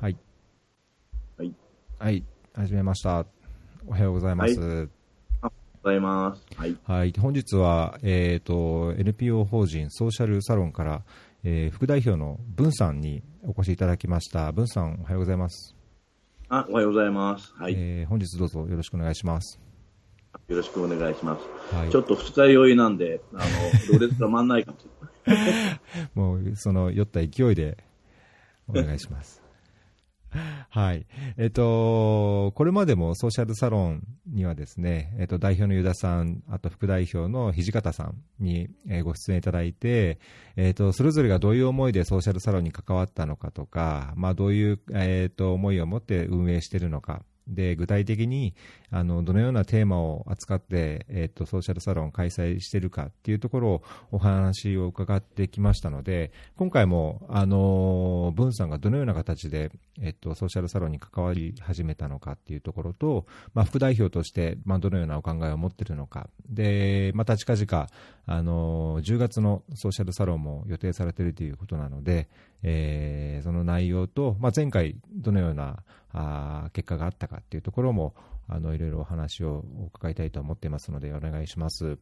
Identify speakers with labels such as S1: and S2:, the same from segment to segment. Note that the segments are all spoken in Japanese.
S1: はい。
S2: はい。
S1: はい。始めました。おはようございます。はい。
S2: ございます。はい。
S1: 本日は、えっ、と、NPO 法人ソーシャルサロンから、えー副代表の文さんにお越しいただきました。文さん、おはようございます。
S2: あ、おはようございます。はい。
S1: えー本日どうぞよろしくお願いします。
S2: よろしくお願いします。
S1: はい
S2: ちょっと二日酔いなんで、あの、ろれつが回んないかもしれない。
S1: もう、その酔った勢いでお願いします。はい。えっ、と、これまでもソーシャルサロンにはですね、えっ、と、代表の湯田さん、あと副代表の土方さんに、ご出演いただいて、えっ、と、それぞれがどういう思いでソーシャルサロンに関わったのかとか、まあ、どういう、えっ、と、思いを持って運営しているのか、で、具体的に、あの、どのようなテーマを扱って、えっ、と、ソーシャルサロンを開催しているかっていうところをお話を伺ってきましたので、今回も、あの、文さんがどのような形で、えっ、と、ソーシャルサロンに関わり始めたのかっていうところと、まあ、副代表として、まあ、どのようなお考えを持っているのか。で、また近々、あの、10月のソーシャルサロンも予定されているということなので、えーその内容と、まあ、前回どのようなあー結果があったかっていうところも、あの、いろいろお話を伺いたいと思っていますので、お願いします。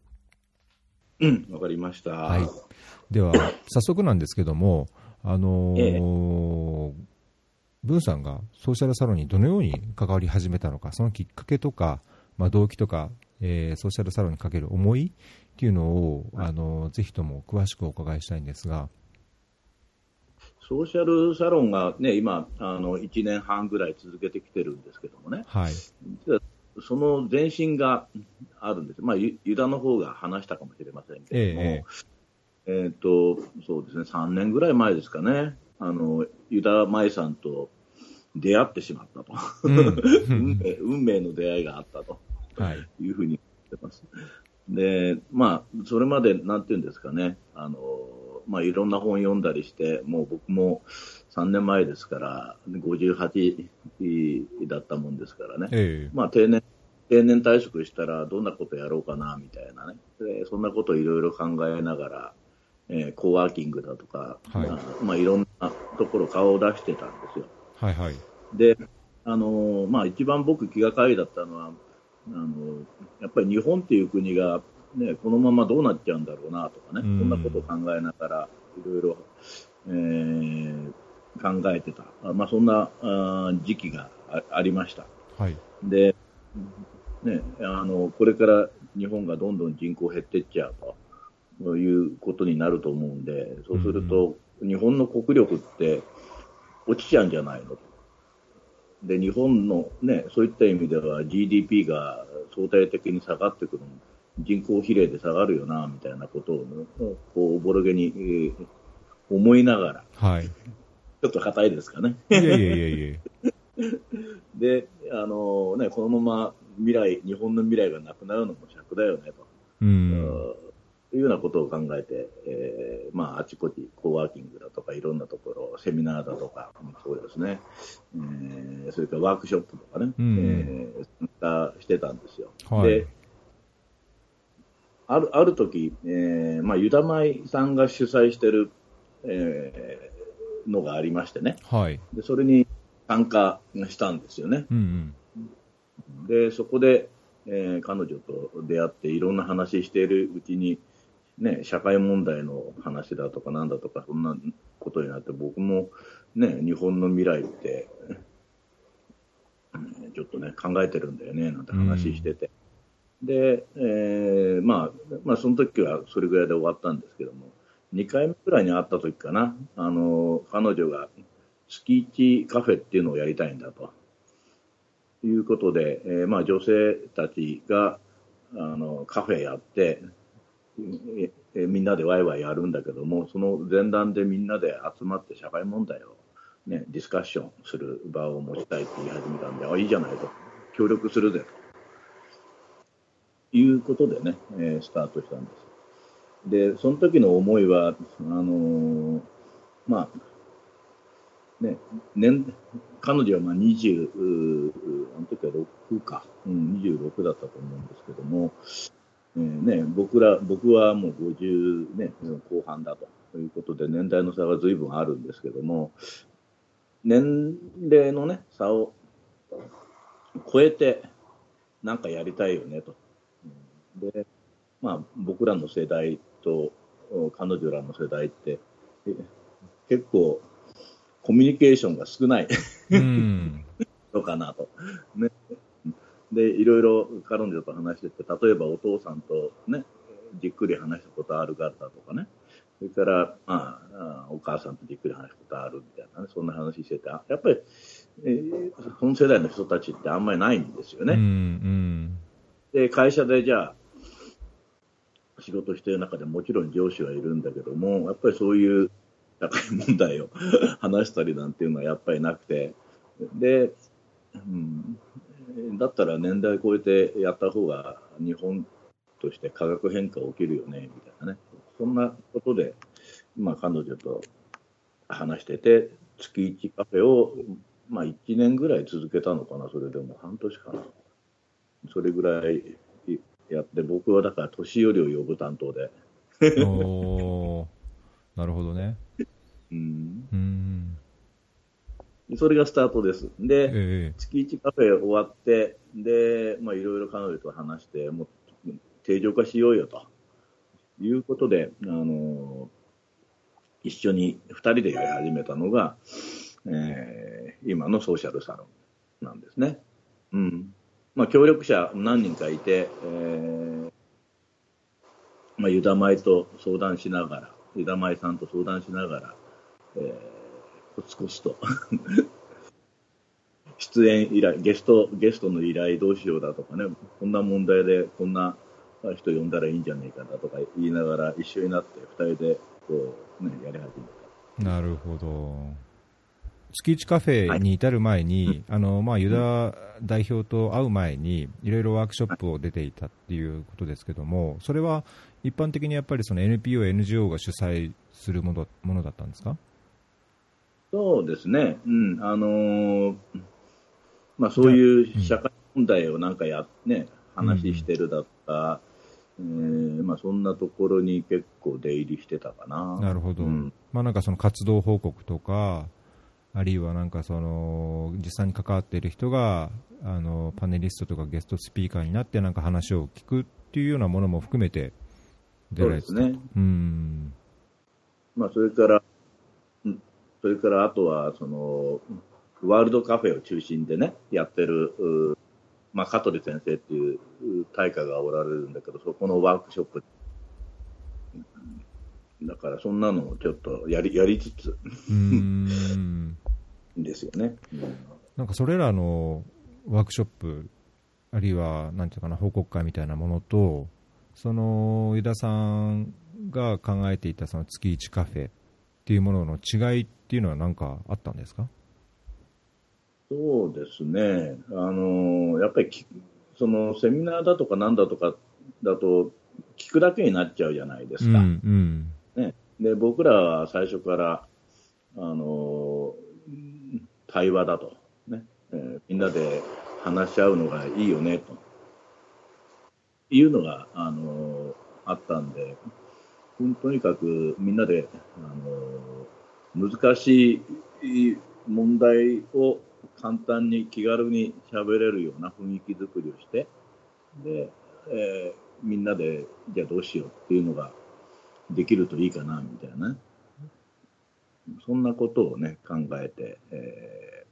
S2: うん、わかりました。
S1: はい。では、早速なんですけども、あのー文さんがソーシャルサロンにどのように関わり始めたのか、そのきっかけとか、まあ、動機とか、えーソーシャルサロンにかける思いっていうのを、あのーぜひとも詳しくお伺いしたいんですが、
S2: ソーシャルサロンがね、今、あの、1年半ぐらい続けてきてるんですけどもね、
S1: はい。
S2: その前身があるんです。まあ、ユユダの方が話したかもしれませんけれども、
S1: え
S2: えっ、と、そうですね、3年ぐらい前ですかね、あの、ユダ舞さんと出会ってしまったと。
S1: うん
S2: 運命運命の出会いがあったと
S1: はい。
S2: いうふうに言ってます。で、まあ、それまで、なんていうんですかね、あの、まあ、いろんな本読んだりして、もう僕も3年前ですから、58だったもんですからね。
S1: え
S2: まあ、定年、定年退職したらどんなことやろうかな、みたいなね。でそんなことをいろいろ考えながら、えーコワーキングだとか、
S1: はい
S2: まあ、まあいろんなところ顔を出してたんですよ。
S1: はいはい。
S2: で、あのーまあ一番僕気がかりだったのは、あのーやっぱり日本っていう国が、ね、このままどうなっちゃうんだろうなとかね、
S1: うん
S2: そんなことを考えながら、いろいろ、えー考えてた。あまあそんなあー時期があありました。
S1: はい。
S2: で、ね、あの、これから日本がどんどん人口減っていっちゃうということになると思うんで、そうすると、日本の国力って落ちちゃうんじゃないのと。で、日本のね、そういった意味では GDP が相対的に下がってくる人口比例で下がるよな、みたいなことを、こう、おぼろげに、えー思いながら、
S1: はい。
S2: ちょっと硬いですかね。
S1: いやいやいや。
S2: で、あのね、このまま未来、日本の未来がなくなるのも尺だよね、と。
S1: うん。
S2: というようなことを考えて、えーまあ、あちこちコワーキングだとか、いろんなところ、セミナーだとか、そうですね、えーそれからワークショップとかね、
S1: うん
S2: えー参加してたんですよ。
S1: はい
S2: であるある時、えーまあ、ユダマイさんが主催してる、えーのがありましてね、
S1: はい。
S2: でそれに参加したんですよね。
S1: うんうん。
S2: で、そこで、えー彼女と出会っていろんな話しているうちに、ね、社会問題の話だとかなんだとか、そんなことになって、僕もね、日本の未来って、うんちょっとね、考えてるんだよね、なんて話してて。で、えーまあ、まあ、その時はそれぐらいで終わったんですけども、2回目くらいに会った時かな、あの、彼女が月1カフェっていうのをやりたいんだと。いうことで、えーまあ、女性たちがあのカフェやって、ええみんなでワイワイやるんだけども、その前段でみんなで集まって社会問題を、ね、ディスカッションする場を持ちたいって言い始めたんで、あ、いいじゃないと、協力するぜと。いうことでね、えースタートしたんです。で、その時の思いは、あのーまあ、ね、年、彼女はまあ20、うーあの時は6か、うん、26だったと思うんですけども、えーね、僕ら、僕はもう50、ね、後半だということで、年代の差が随分あるんですけども、年齢のね、差を超えて、なんかやりたいよねと。で、まあ、僕らの世代と彼女らの世代って、結構、コミュニケーションが少ない。のかなと。ね、で、いろいろ彼女と話してて、例えばお父さんとね、じっくり話したことある方とかね、それから、まあ、お母さんとじっくり話したことあるみたいなね、そんな話してて、やっぱり、えー、本世代の人たちってあんまりないんですよね。うんうん、で、会社でじゃあ、仕事してる中でもちろん上司はいるんだけども、やっぱりそういう社会問題を 話したりなんていうのはやっぱりなくて、で、うん、だったら年代超えてやった方が日本として化学変化起きるよね、みたいなね。そんなことで、今彼女と話してて、月1カフェを、まあ1年ぐらい続けたのかな、それでも半年かな。それぐらいやって、僕はだから年寄りを呼ぶ担当で。
S1: お なるほどね。うん。うん
S2: それがスタートです。で、えー、月1カフェ終わって、で、まあいろいろ彼女と話して、もう定常化しようよということで、あの一緒に2人でやり始めたのが、えー、今のソーシャルサロンなんですね。うん。まあ協力者何人かいて、えー、まあユダマイと相談しながら、ユダマイさんと相談しながら、えーコツコツと 出演依頼、ゲスト、ゲストの依頼どうしようだとかね、こんな問題でこんな人呼んだらいいんじゃないかなとか言いながら一緒になって二人でこう、ね、やり始め
S1: た。なるほど。月一カフェに至る前に、はい、あのまあ、ユダ代表と会う前に、いろいろワークショップを出ていたっていうことですけども、それは一般的にやっぱりその NPO、NGO が主催するものものだったんですか？
S2: そうですね、うん、あのー、まあ、そういう社会問題をなんかや、ね、話してるだった、うん、えー、まあ、そんなところに結構出入りしてたかな。
S1: なるほど、うん、まあ、なんかその活動報告とか、あるいはなんかその実際に関わっている人があのパネリストとかゲストスピーカーになってなんか話を聞くっていうようなものも含めて
S2: 出られてね。うん。まあ、それからそれからあとは、その、ワールドカフェを中心でね、やってる、まあ、香取先生っていう大家がおられるんだけど、そこのワークショップ。だからそんなのをちょっとやりやりつつですよね、うん、
S1: なんかそれらのワークショップ、あるいはなんていうかな報告会みたいなものと、その湯田さんが考えていたその月一カフェっていうものの違いっていうのは何かあったんですか？
S2: そうですね。あの、やっぱりそのセミナーだとかなんだとかだと聞くだけになっちゃうじゃないですか。うんうん、ね、で僕らは最初からあの対話だと、ね。えー、みんなで話し合うのがいいよねと。いうのがあのあったんで、とにかくみんなで、あの難しい問題を簡単に気軽に喋れるような雰囲気作りをして、で、えー、みんなで、じゃあどうしようっていうのができるといいかな、みたいな、ね、そんなことをね、考えて、え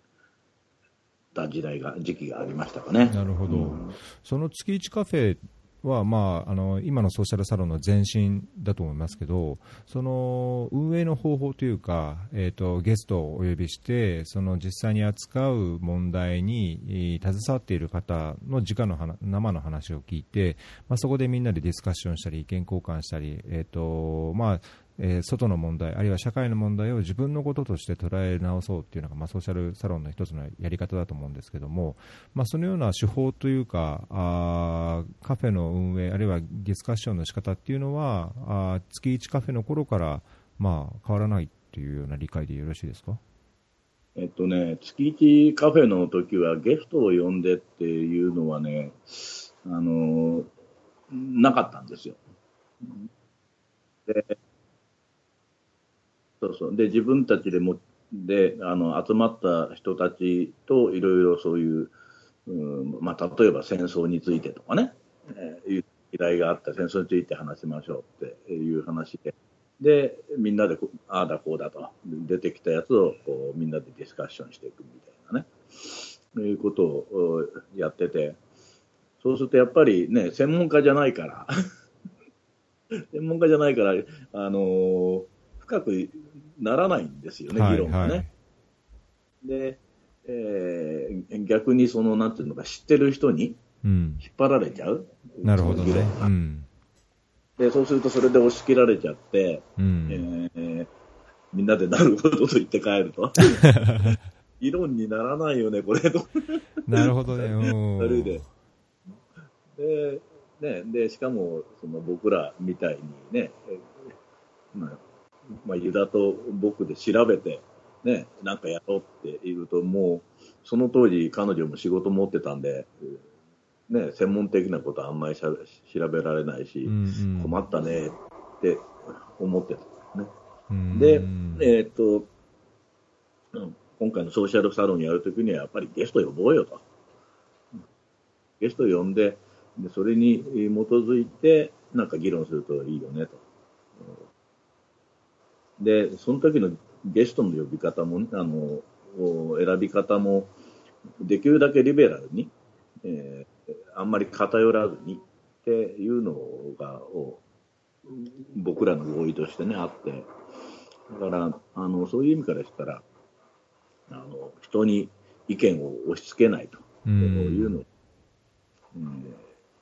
S2: ー、た時代が、時期がありましたかね。
S1: なるほど。うん、その月一カフェは、まあ、あの今のソーシャルサロンの前身だと思いますけどその運営の方法というか、えーと、ゲストをお呼びしてその実際に扱う問題に携わっている方の直の生の話を聞いて、まあ、そこでみんなでディスカッションしたり意見交換したり、えーとまあえー、外の問題、あるいは社会の問題を自分のこととして捉え直そうというのが、まあ、ソーシャルサロンの一つのやり方だと思うんですけども、まあ、そのような手法というかあカフェの運営、あるいはディスカッションの仕方っていうのはあ月1カフェの頃から、まあ、変わらないというような理解でよろしいですか？
S2: えっとね、月1カフェの時はゲストを呼んでっていうのはね、あのなかったんですよ。でそうそう。で、自分たちでもであの集まった人たちといろいろそういう、うんまあ、例えば戦争についてとかね、えー、いう依頼があった戦争について話しましょうっていう話で。で、みんなでああだこうだと、出てきたやつをこうみんなでディスカッションしていくみたいなね、いうことをやってて、そうするとやっぱりね、専門家じゃないから。専門家じゃないから、あのー、深くならないんですよね、議論がね。はいはい、で、えー、逆にその、なんていうのか、知ってる人に引っ張られちゃう。
S1: うん、なるほどね。うん、
S2: で、そうするとそれで押し切られちゃって、うん、えー、みんなでなるほどと言って帰ると。議論にならないよね、これと。
S1: なるほどね。
S2: それで。で、ね、で、しかも、その僕らみたいにね、まあ、まあ、ユダと僕で調べて、ね、なんかやろうって言うと、もう、その当時彼女も仕事持ってたんで、ね、専門的なことはあんまりしゃ調べられないし、うんうん、困ったねって思ってたね。で、えー、っと、今回のソーシャルサロンやるときにはやっぱりゲスト呼ぼうよと。ゲスト呼んで、でそれに基づいてなんか議論するといいよねと。で、その時のゲストの呼び方も、あの、選び方も、できるだけリベラルに、えー、あんまり偏らずにっていうのが、僕らの合意としてね、あって、だから、あの、そういう意味からしたら、あの、人に意見を押し付けないと。いうの。を、うん、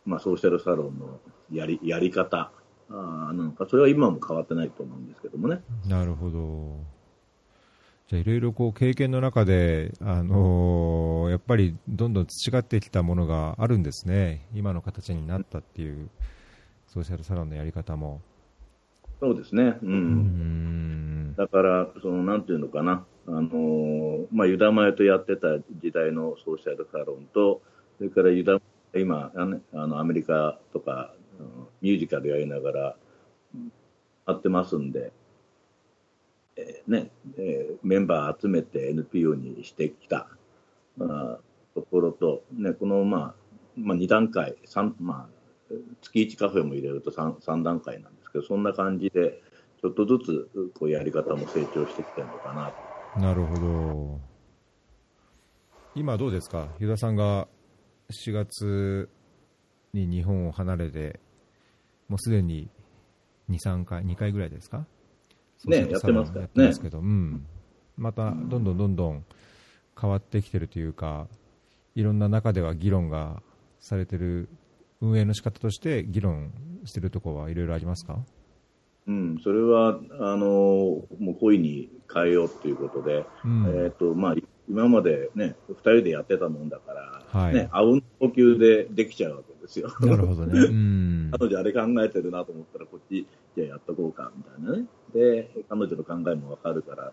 S2: まあ、ソーシャルサロンのやりやり方。あなのか、それは今も変わってないと思うんですけどもね。
S1: なるほど。じゃいろいろこう経験の中で、あのー、やっぱりどんどん培ってきたものがあるんですね、今の形になったっていうソーシャルサロンのやり方も。
S2: そうですね、うん、うんだから、そのなんていうのかな、あのー、まあ、ユダマヤとやってた時代のソーシャルサロンと、それからユダ今あの、アメリカとかミュージカルやりながら会ってますんで、えー、ねえー、メンバー集めて NPO にしてきた、まあ、ところと、ね、この、まあまあ、2段階、3まあ、月1カフェも入れると 3, 3段階なんですけど、そんな感じで、ちょっとずつこうやり方も成長してきてるのかな。
S1: なるほど。今どうですか、湯田さんが4月に日本を離れて、もうすでに2、3回、2回ぐらいですか？
S2: ね、やってますから
S1: ね。けど、うん。また、どんどんどんどん変わってきてるというか、いろんな中では議論がされてる運営の仕方として議論してるところはいろいろありますか？
S2: うん、それは、あのもう故意に変えようということで、うん、えっ、ー、と、まあ、今までね、二人でやってたもんだから、はい、ね、あうん呼吸でできちゃうわけですよ。
S1: なるほどね。うん。
S2: 彼女あれ考えてるなと思ったら、こっち、じゃあやっとこうか、みたいなね。で、彼女の考えもわかるから、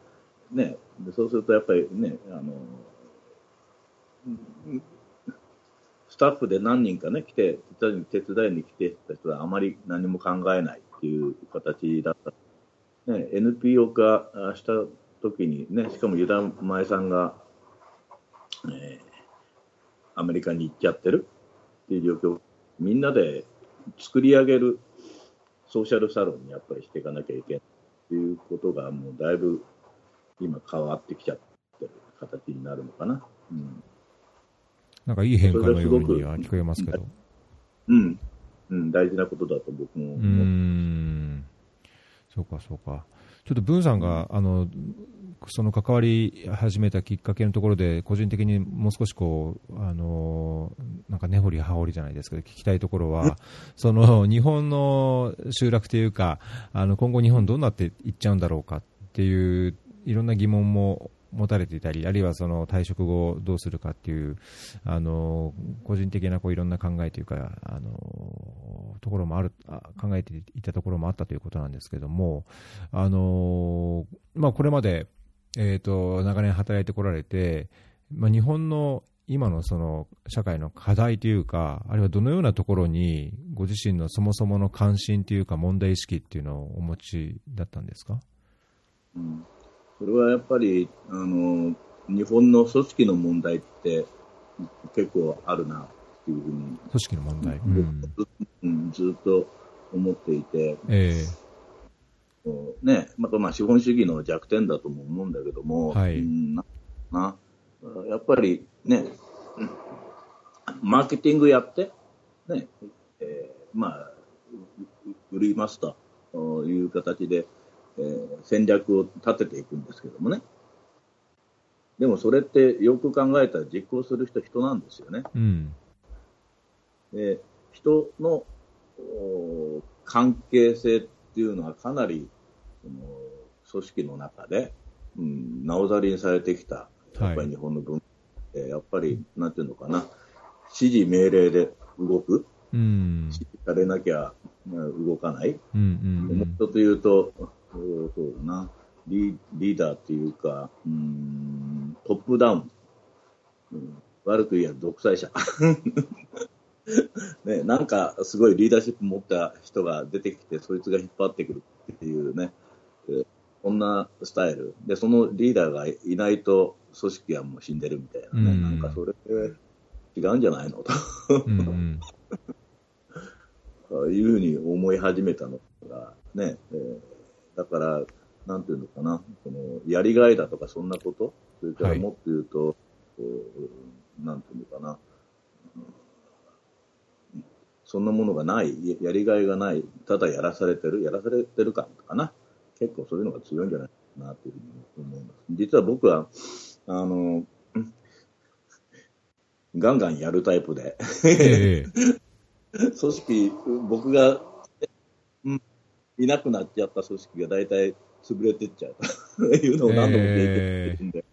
S2: ね、でそうするとやっぱりね、あの、スタッフで何人かね、来て、手伝いに来てた人はあまり何も考えないっていう形だった。ね、NPO 化した時にね、しかもユダ前さんが、えー、アメリカに行っちゃってるっていう状況、みんなで作り上げるソーシャルサロンにやっぱりしていかなきゃいけないということが、もうだいぶ今変わってきちゃってる形になるのかな。うん、
S1: なんかいい変化のようには聞こえますけど。
S2: うん、うん、大事なことだと僕も思う。うん
S1: そうか、そうか。ちょっと文さんが、あの、その関わり始めたきっかけのところで、個人的にもう少しこう、あの、なんか根掘り葉掘りじゃないですけど、聞きたいところは、その日本の集落というか、あの今後日本どうなっていっちゃうんだろうかっていう、いろんな疑問も持たれていたり、あるいはその退職後どうするかっていう、あの個人的なこういろんな考えというか、あのところもある考えていたところもあったということなんですけども、あのまあ、これまで、えーと、長年働いてこられて、まあ、日本の今のその社会の課題というか、あるいはどのようなところにご自身のそもそもの関心というか問題意識っていうのをお持ちだったんですか、
S2: うん。それはやっぱりあの日本の組織の問題って結構あるなっていうふうに
S1: 組織の問題、うん。
S2: うん、ずっと思っていて、
S1: え
S2: ねまたまあ資本主義の弱点だとも思うんだけども、
S1: はい。
S2: うんななやっぱりね、うんマーケティングやって、ねえーまあ、う売りますという形で、えー戦略を立てていくんですけどもね。でもそれってよく考えたら実行する人、人なんですよね。
S1: うん。
S2: で人のお関係性っていうのはかなりその組織の中で、うん、なおざりにされてきた、やっぱり日本の文化で、やっぱり、なんていうのかな、指示命令で動く、
S1: うん。
S2: 指示されなきゃまあ動かない、
S1: うんうん
S2: もう一つ言うと、そうそうだな。リー、リーダーっていうか、うんトップダウン、うん悪く言えば独裁者。ね、なんかすごいリーダーシップ持った人が出てきて、そいつが引っ張ってくるっていうね、えーこんなスタイル。で、そのリーダーがいないと組織はもう死んでるみたいなね、
S1: うん。
S2: なんかそれ違うんじゃないの？と。
S1: うんうん。
S2: いうふうに思い始めたのが、ね、えーだから、なんていうのかな、このやりがいだとかそんなこと、それから
S1: はい。
S2: もっと言うと、こうなんていうのかな、うんそんなものがない、ややりがいがない、ただやらされてる、やらされてる感かな、結構そういうのが強いんじゃないかなというふうに思います。実は僕は、あの、うんガンガンやるタイプで、
S1: ええ。
S2: 組織、僕が、うん、いなくなっちゃった組織が大体潰れてっちゃうと いうのを何度も経験してるんで、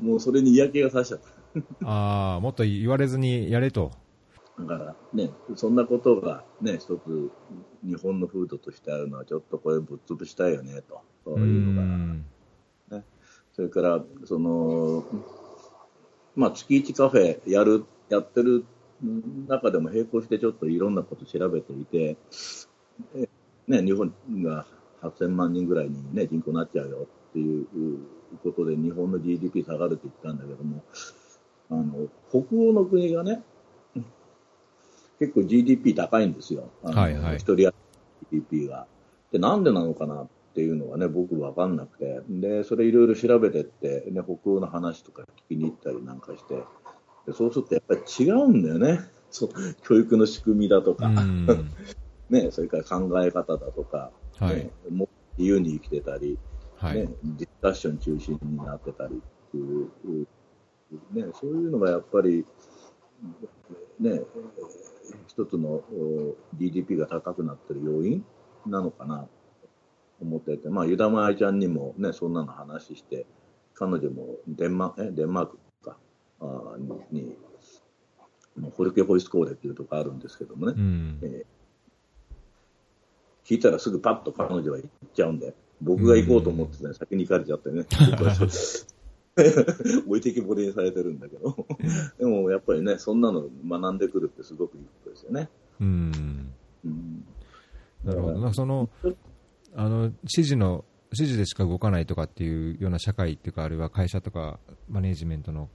S2: もうそれに嫌気がさしちゃった。
S1: ああ、もっと言われずにやれと。
S2: だからね、そんなことがね、一つ日本の風土としてあるのはちょっとこれぶっ潰したいよね、とそう
S1: う
S2: いうのが。
S1: ん
S2: それから、その、まあ、月一カフェやる、やってる中でも並行してちょっといろんなこと調べていて、えね、日本が8000万人ぐらいに、ね、人口になっちゃうよっていうことで、日本の GDP 下がるって言ったんだけども、あの、北欧の国がね、結構 GDP 高いんですよ。あの
S1: はいはい
S2: 一人当たり GDP が。で、なんでなのかなっていうのがね、僕わかんなくて。で、それいろいろ調べてって、ね、北欧の話とか聞きに行ったりなんかして、でそうするとやっぱり違うんだよね。そう教育の仕組みだとか、
S1: うん
S2: ね、それから考え方だとか、
S1: はい。
S2: ね、もっと自由に生きてたり、
S1: はい。
S2: ね、ディスカッション中心になってたりっていう、ね、そういうのがやっぱり、ね、えー一つのお GDP が高くなってる要因なのかなと思ってて、まあ、ユダマ愛ちゃんにもね、そんなの話して、彼女もデンマえデンマークか、あーに、ホルケホイスコーレっていうとこあるんですけどもね、
S1: うん。
S2: えー聞いたらすぐパッと彼女は行っちゃうんで、僕が行こうと思ってたね、先に行かれちゃってね、置いてきぼりにされてるんだけど、でもやっぱりね、そんなの学んでくるってすごくいいことですよね。
S1: うん。
S2: うん、
S1: なるほど。なその、あの、指示の、指示でしか動かないとかっていうような社会っていうか、あるいは会社とかマネージメントの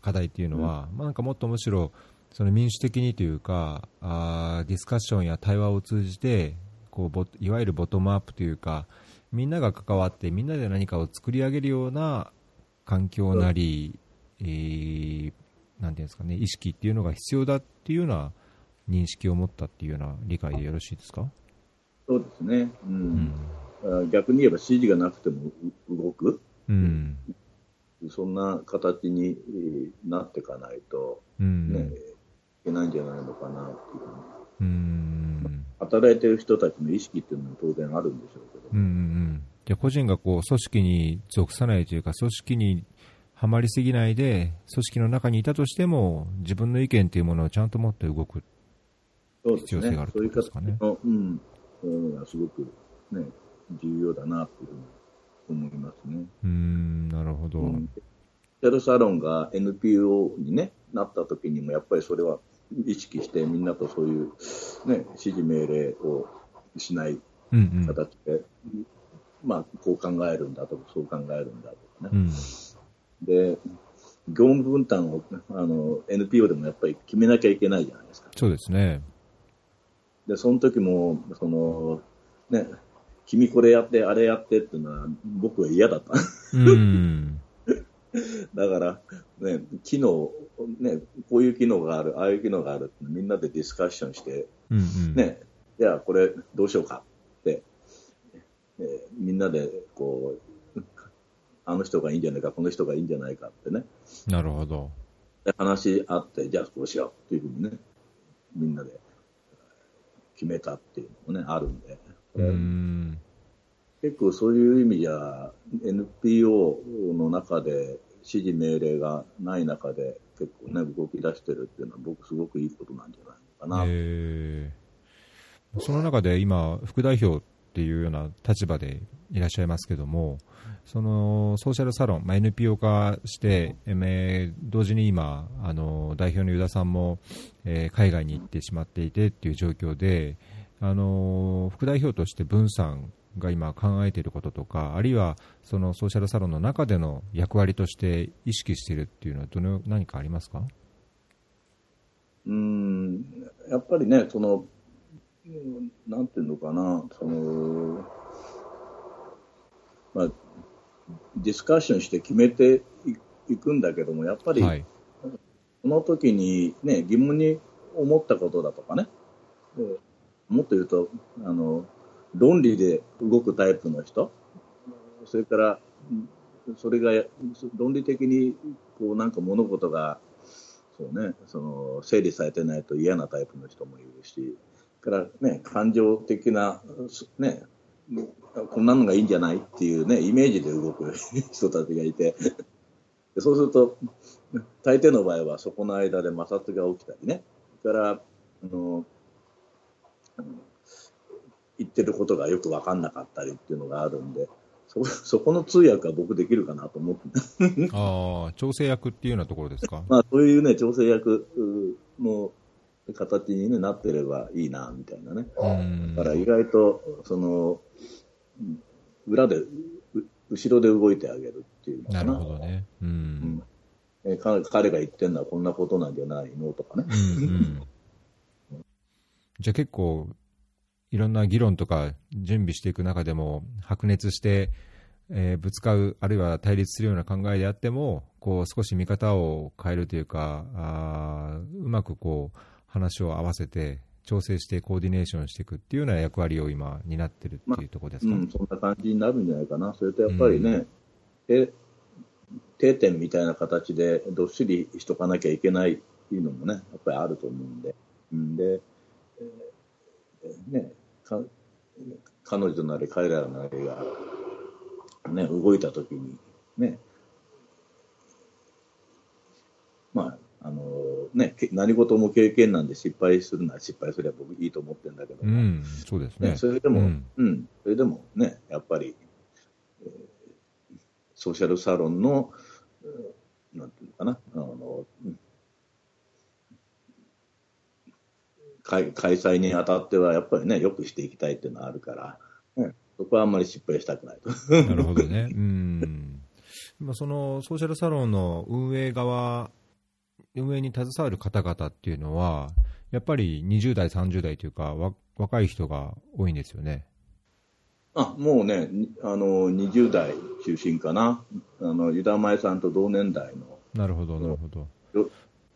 S1: 課題っていうのは、まあなんかもっとむしろ、その民主的にというか、あーディスカッションや対話を通じて、こうボいわゆるボトムアップというか、みんなが関わって、みんなで何かを作り上げるような環境なり、えーなんていうんですかね、意識っていうのが必要だっていうような認識を持ったっていうような理解でよろしいですか、
S2: そうですね、う
S1: うん。ん
S2: あ逆に言えば指示がなくてもう動く、
S1: うん。
S2: そんな形にえーなっていかないと、
S1: うん。
S2: ねいけないんじゃないのかなっていう。
S1: うん。
S2: 働いてる人たちの意識っていうのも当然あるんでしょうけど、
S1: うんうんじゃあ個人がこう組織に属さないというか組織にはまりすぎないで組織の中にいたとしても自分の意見というものをちゃんと持って動く。必要性がある。
S2: ね。そういう
S1: ことですかね
S2: そういうのがすごくね、重要だなというふうに思いますね。
S1: うんなるほど、
S2: うん。シェルサロンが NPO に、ね、なった時にも、やっぱりそれは意識して、みんなとそういう、ね、指示命令をしない
S1: うんうん
S2: 形でまあ、こう考えるんだとか、そう考えるんだとかね。
S1: うん。
S2: で、業務分担をあの NPO でもやっぱり決めなきゃいけないじゃないですか。
S1: そうですね。
S2: で、その時も、その、ね、君これやって、あれやってっていうのは、僕は嫌だった。
S1: うん。
S2: だから、ね、機能、ね、こういう機能がある、ああいう機能があるってみんなでディスカッションして、
S1: うんうん。
S2: ね、じゃあこれどうしようかって、えーみんなでこう、あの人がいいんじゃないか、この人がいいんじゃないかってね、
S1: なるほど。
S2: で話し合って、じゃあこうしようっていうふうにね、みんなで決めたっていうのもね、あるんで、
S1: うん。
S2: 結構そういう意味じゃ、NPO の中で指示命令がない中で結構ね、動き出してるっていうのは僕すごくいいことなんじゃないのかな。
S1: えーその中で今、副代表っていうような立場でいらっしゃいますけども、そのソーシャルサロン、まあ、NPO 化して、えー同時に今、あの代表のユダさんも、えー海外に行ってしまっていてっていう状況で、あの副代表として分散が今考えていることとか、あるいはそのソーシャルサロンの中での役割として意識しているっていうのはどの、何かありますか？
S2: うん、やっぱりね、その、うんなんていうのかな、その、まあ、ディスカッションして決めていいくんだけども、やっぱり、
S1: はい。
S2: その時にね、疑問に思ったことだとかね、でもっと言うと、あの、論理で動くタイプの人、それから、それが論理的にこうなんか物事がそうね、その整理されてないと嫌なタイプの人もいるし、からね、感情的な、ね、こんなのがいいんじゃないっていうね、イメージで動く人たちがいて、そうすると、大抵の場合はそこの間で摩擦が起きたりね、から、あの言ってることがよく分かんなかったりっていうのがあるんで、そ そこの通訳は僕できるかなと思って、
S1: ああ、調整役っていうようなところですか？
S2: まあそういうね、調整役うの形に、ね、なってればいいな、みたいなね。
S1: うん
S2: だから意外と、その、うん裏で、う後ろで動いてあげるっていうのかな。
S1: なるほどね。う。
S2: うんんえか彼が言ってるのはこんなことなんじゃないの？とかね。
S1: うんうんじゃあ結構、いろんな議論とか準備していく中でも、白熱して、えーぶつかる、あるいは対立するような考えであっても、こう少し見方を変えるというか、あーうまくこう話を合わせて、調整してコーディネーションしていくっていうような役割を今、担ってるっていうところですか？
S2: うん、そんな感じになるんじゃないかな。それとやっぱりね、え定点みたいな形でどっしりしとかなきゃいけないっていうのもね、やっぱりあると思うんで。うんで、えーね、か彼女なり彼らなりが、ね、動いたときに、ね、まあ、あのね、け何事も経験なんで失敗するなら失敗すれば僕いいと思ってるんだけども、
S1: うん、そうですね。
S2: ね、それでも、
S1: う
S2: うん。ん、それでもね、やっぱり、えーソーシャルサロンの、うんなんていうのかな、あの、うん開開催にあたっては、やっぱりね、よくしていきたいっていうのはあるから、ね、そこはあんまり失敗したくないと。
S1: なるほどね。うん。今そのソーシャルサロンの運営側、運営に携わる方々っていうのは、やっぱり20代、30代というか、わ若い人が多いんですよね。
S2: あもうね、にあの20代中心かな、あの湯田前さんと同年代の
S1: なるほど、なるほど。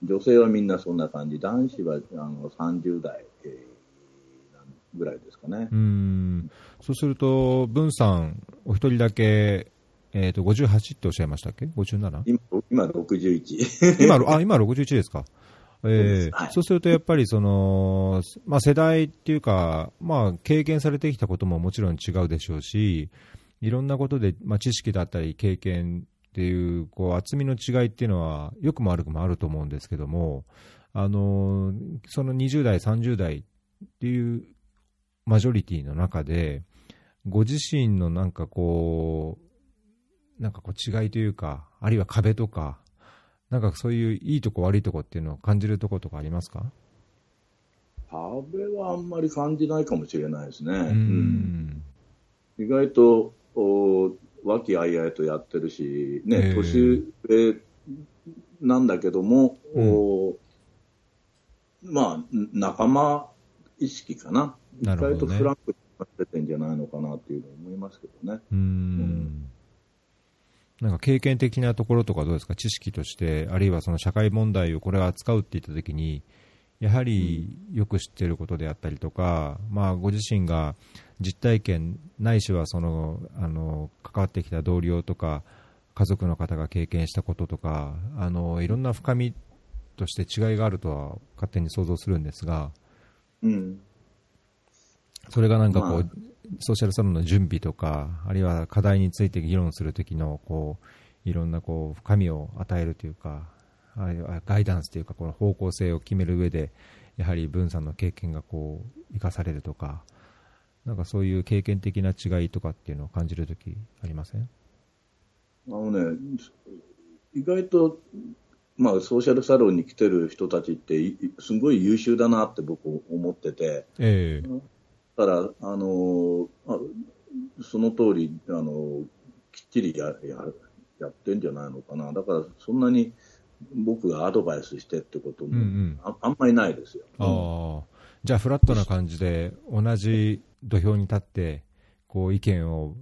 S2: 女女性はみんなそんな感じ、男子はあの30代、えーぐらいですかね
S1: う。ん。そうすると、文さん、お一人だけ、えっ、と、58っておっしゃいましたっけ ?57?
S2: 今、今61。
S1: 今、あ、今61ですか。えー
S2: はい
S1: そうするとやっぱりその、まあ、世代っていうか、まあ、経験されてきたことももちろん違うでしょうし、いろんなことで、まあ、知識だったり経験っていうこう厚みの違いっていうのは、良くも悪くもあると思うんですけども、あのその20代、30代っていうマジョリティの中で、ご自身のなんかこう、なんかこう違いというか、あるいは壁とか、なんかそういういいとこ悪いとこっていうのを感じるところとかありますか？
S2: 壁はあんまり感じないかもしれないですね。
S1: う
S2: うん
S1: ん。
S2: 意外と、お和気あいあいとやってるし、ね、
S1: ええ
S2: 年上なんだけども、おまあ、仲間意識かな。意外とフランクになっててんじゃないのかなっていうのを思いますけどね。
S1: うーん。なんか経験的なところとかどうですか、知識として、あるいはその社会問題をこれを扱うって言ったときに、やはりよく知っていることであったりとか、まあ、ご自身が実体験、ないしはそのあの関わってきた同僚とか、家族の方が経験したこととか、あのいろんな深みとして違いがあるとは勝手に想像するんですが、
S2: うん。
S1: それがなんかこう、
S2: まあ
S1: ソーシャルサロンの準備とか、あるいは課題について議論するときのこういろんなこう深みを与えるというか、ガイダンスというか、この方向性を決める上で、やはり文さんの経験がこう生かされるとか、なんかそういう経験的な違いとかっていうのを感じるときありません？
S2: あのね、意外と、まあ、ソーシャルサロンに来てる人たちって、いすごい優秀だなって僕思ってて、
S1: ええ
S2: だから、あのあその通り、あのきっちりやややってんじゃないのかな。だから、そんなに僕がアドバイスしてってことも、
S1: うんうん
S2: ああんまりないですよ。
S1: ああじゃあ、フラットな感じで、同じ土俵に立って、こう意見を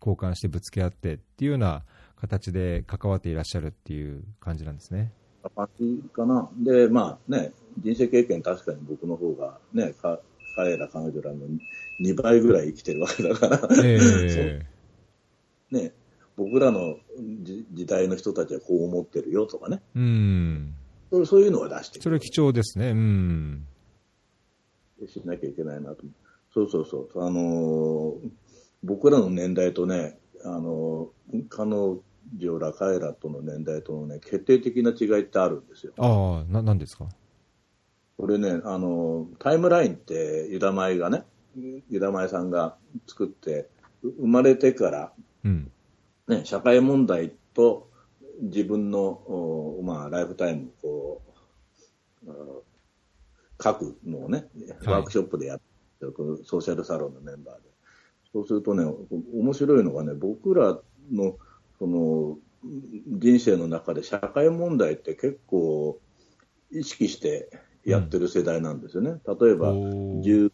S1: 交換してぶつけ合ってっていうような形で関わっていらっしゃるっていう感じなんですね。
S2: 感じかな。で、まあね、人生経験確かに僕の方がね、か彼ら彼女らの2倍ぐらい生きてるわけだから、
S1: え
S2: ね、僕らの時時代の人たちはこう思ってるよとかね、
S1: えうん。
S2: そうそういうのは出して
S1: それ貴重ですね。うん。
S2: しなきゃいけないなと。そうそうそう。あのー僕らの年代とね、あのー彼女ら彼らとの年代とのね、決定的な違いってあるんですよ。
S1: ああ、な、なんですか？
S2: これね、あの、タイムラインって、ユダマイがね、ユダマイさんが作って、う生まれてから、
S1: うん。
S2: ね、社会問題と自分の、おまあ、ライフタイムをこう、あ書くのをね、
S1: はい
S2: ワークショップでやってる、このソーシャルサロンのメンバーで。そうするとね、面白いのがね、僕らの、その、人生の中で社会問題って結構意識してやってる世代なんですよね。例えば、
S1: おー
S2: 10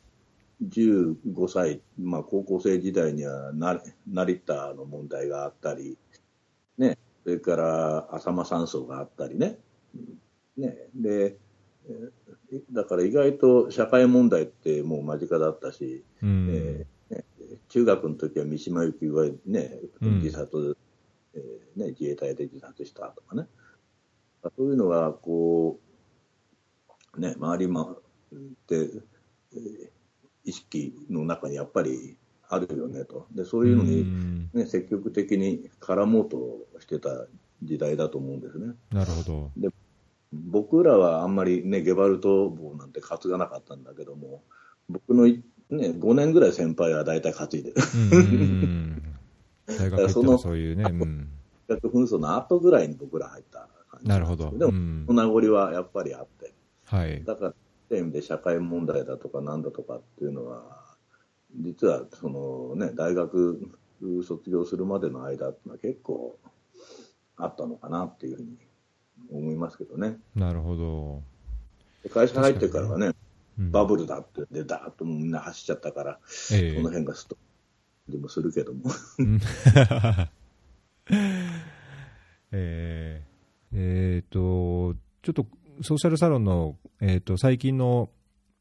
S2: 15歳、まあ、高校生時代にはな成田の問題があったり、ね、それから浅間山荘があったりね、ね。でえーだから意外と社会問題ってもう間近だったし、
S1: うん。
S2: えーね中学の時は三島由紀夫が、ね
S1: うん。
S2: 自殺、えーね、自衛隊で自殺したとかね、そういうのがこう、ね、周りもって、えー意識の中にやっぱりあるよねと、でそういうの
S1: う
S2: に、
S1: ん
S2: ね、積極的に絡もうとしてた時代だと思うんですね。
S1: なるほど。
S2: 僕らはあんまりね、ゲバルト帽なんて担がなかったんだけども、僕のい、ね、5年ぐらい先輩は大体担いでる。
S1: 大学行そういうね。うん。
S2: 学紛争の後ぐらいに僕ら入った感じ
S1: なるほど。
S2: でも、
S1: うん
S2: 名残はやっぱりあって、
S1: はい。
S2: だから、そういう意味で社会問題だとかなんだとかっていうのは、実はそのね、大学卒業するまでの間っていうのは結構あったのかなっていうふうに思いますけどね。
S1: なるほど。
S2: で会社入ってからはね、
S1: うん
S2: バブルだって、で、だーっとみんな走っちゃったから、
S1: ええ
S2: この辺がストでもするけども。
S1: うん えーえーと、ちょっとソーシャルサロンの、えー、と最近の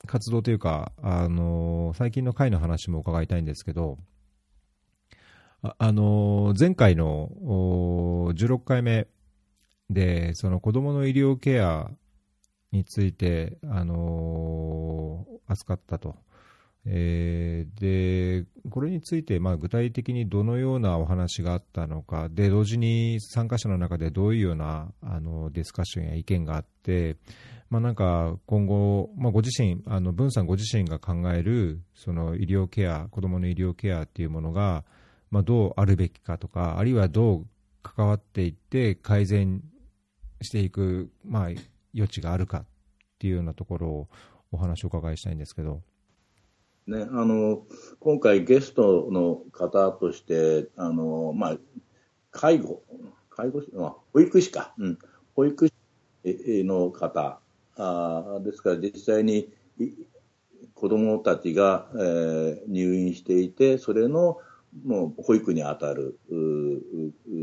S1: 活動というか、あの最近の会の話も伺いたいんですけど、ああの前回のお16回目で、その子どもの医療ケアについて、あの扱ったと。えーでこれについて、まあ、具体的にどのようなお話があったのかで同時に参加者の中でどういうようなあのディスカッションや意見があって、まあ、なんか今後、まあ、ご自身あの文さんご自身が考えるその医療ケア子どもの医療ケアっていうものが、まあ、どうあるべきかとかあるいはどう関わっていって改善していく、まあ、余地があるかっていうようなところをお話をお伺いしたいんですけど。
S2: ね、あの今回ゲストの方としてあの、まあ、介護介護士、あ、保育士か、うん、保育士の方あですから実際に子どもたちが、えー、入院していてそれのもう保育に当たる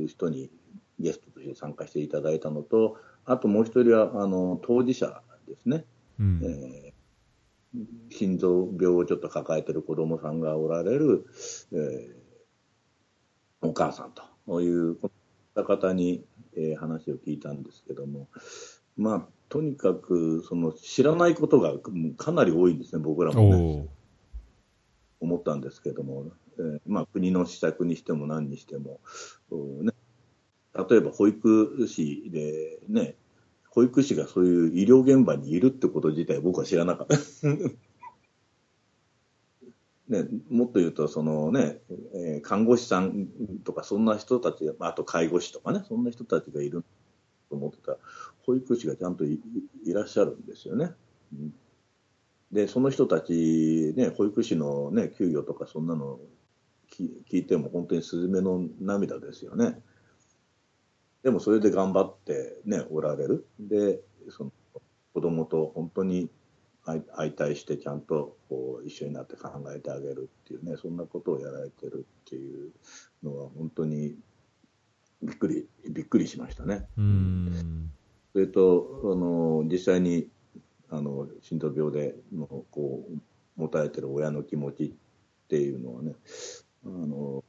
S2: 人にゲストとして参加していただいたのとあともう一人はあの当事者ですね、うん、えー、心臓病をちょっと抱えている子どもさんがおられる、えー、お母さんという方に、えー、話を聞いたんですけども、まあ、とにかくその知らないことがかなり多いんですね、僕らもね。思ったんですけども、えーまあ、国の施策にしても何にしても、ね、例えば保育士で、ね、保育士がそういう医療現場にいるってこと自体僕は知らなかった。ね、もっと言うと、そのね、えー、看護師さんとか、そんな人たち、あと介護士とかね、そんな人たちがいると思ってた保育士がちゃんといらっしゃるんですよね。で、その人たち、ね、保育士の、ね、給与とかそんなの聞いても本当にスズメの涙ですよね。でもそれで頑張ってね、おられる。で、その子供と本当に相対してちゃんとこう一緒になって考えてあげるっていうね、そんなことをやられてるっていうのは本当にびっくり、びっくりしましたね。
S1: うん
S2: それと、あの、実際に、あの、心臓病での、こう、持たれてる親の気持ちっていうのはね、あの、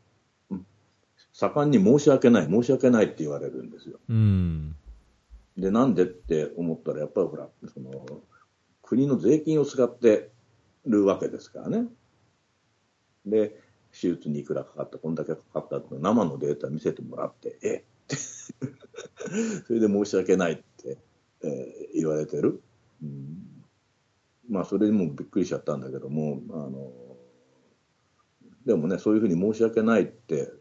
S2: 盛んに申し訳ない、申し訳ないって言われるんですよ。
S1: うん
S2: で、なんでって思ったら、やっぱりほら、その、国の税金を使ってるわけですからね。で、手術にいくらかかった、こんだけかかったって生のデータ見せてもらって、えっ？て それで申し訳ないって、えー、言われてる。うん、まあ、それにもびっくりしちゃったんだけども、あの、でもね、そういうふうに申し訳ないって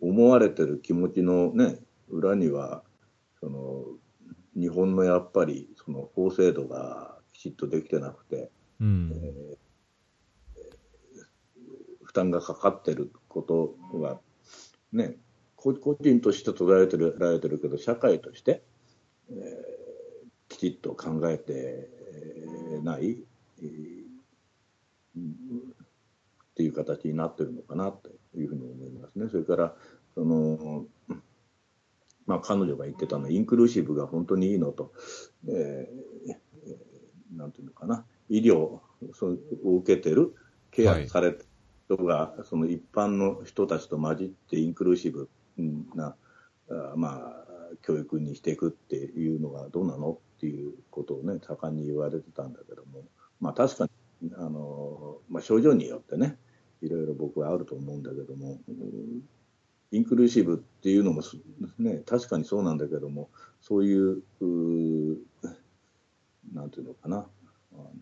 S2: 思われてる気持ちのね、裏には、その、日本のやっぱり、その法制度がきちっとできてなくて、
S1: うん、え
S2: ー、負担がかかってることが、ね、個人として捉えてるられてるけど、社会として、えー、きちっと考えてない、えー、っていう形になってるのかなというふうに思いますね。それからそのまあ、彼女が言ってたのはインクルーシブが本当にいいのと、えー、なんていうのかな、医療を受けてる、ケアされてる人が、はい、その一般の人たちと混じってインクルーシブな、まあ、教育にしていくっていうのがどうなのっていうことをね、盛んに言われてたんだけども、まあ確かに、あの、まあ症状によってね、いろいろ僕はあると思うんだけども、インクルーシブっていうのも、ね、確かにそうなんだけども、そういう、うなんていうのかな、あの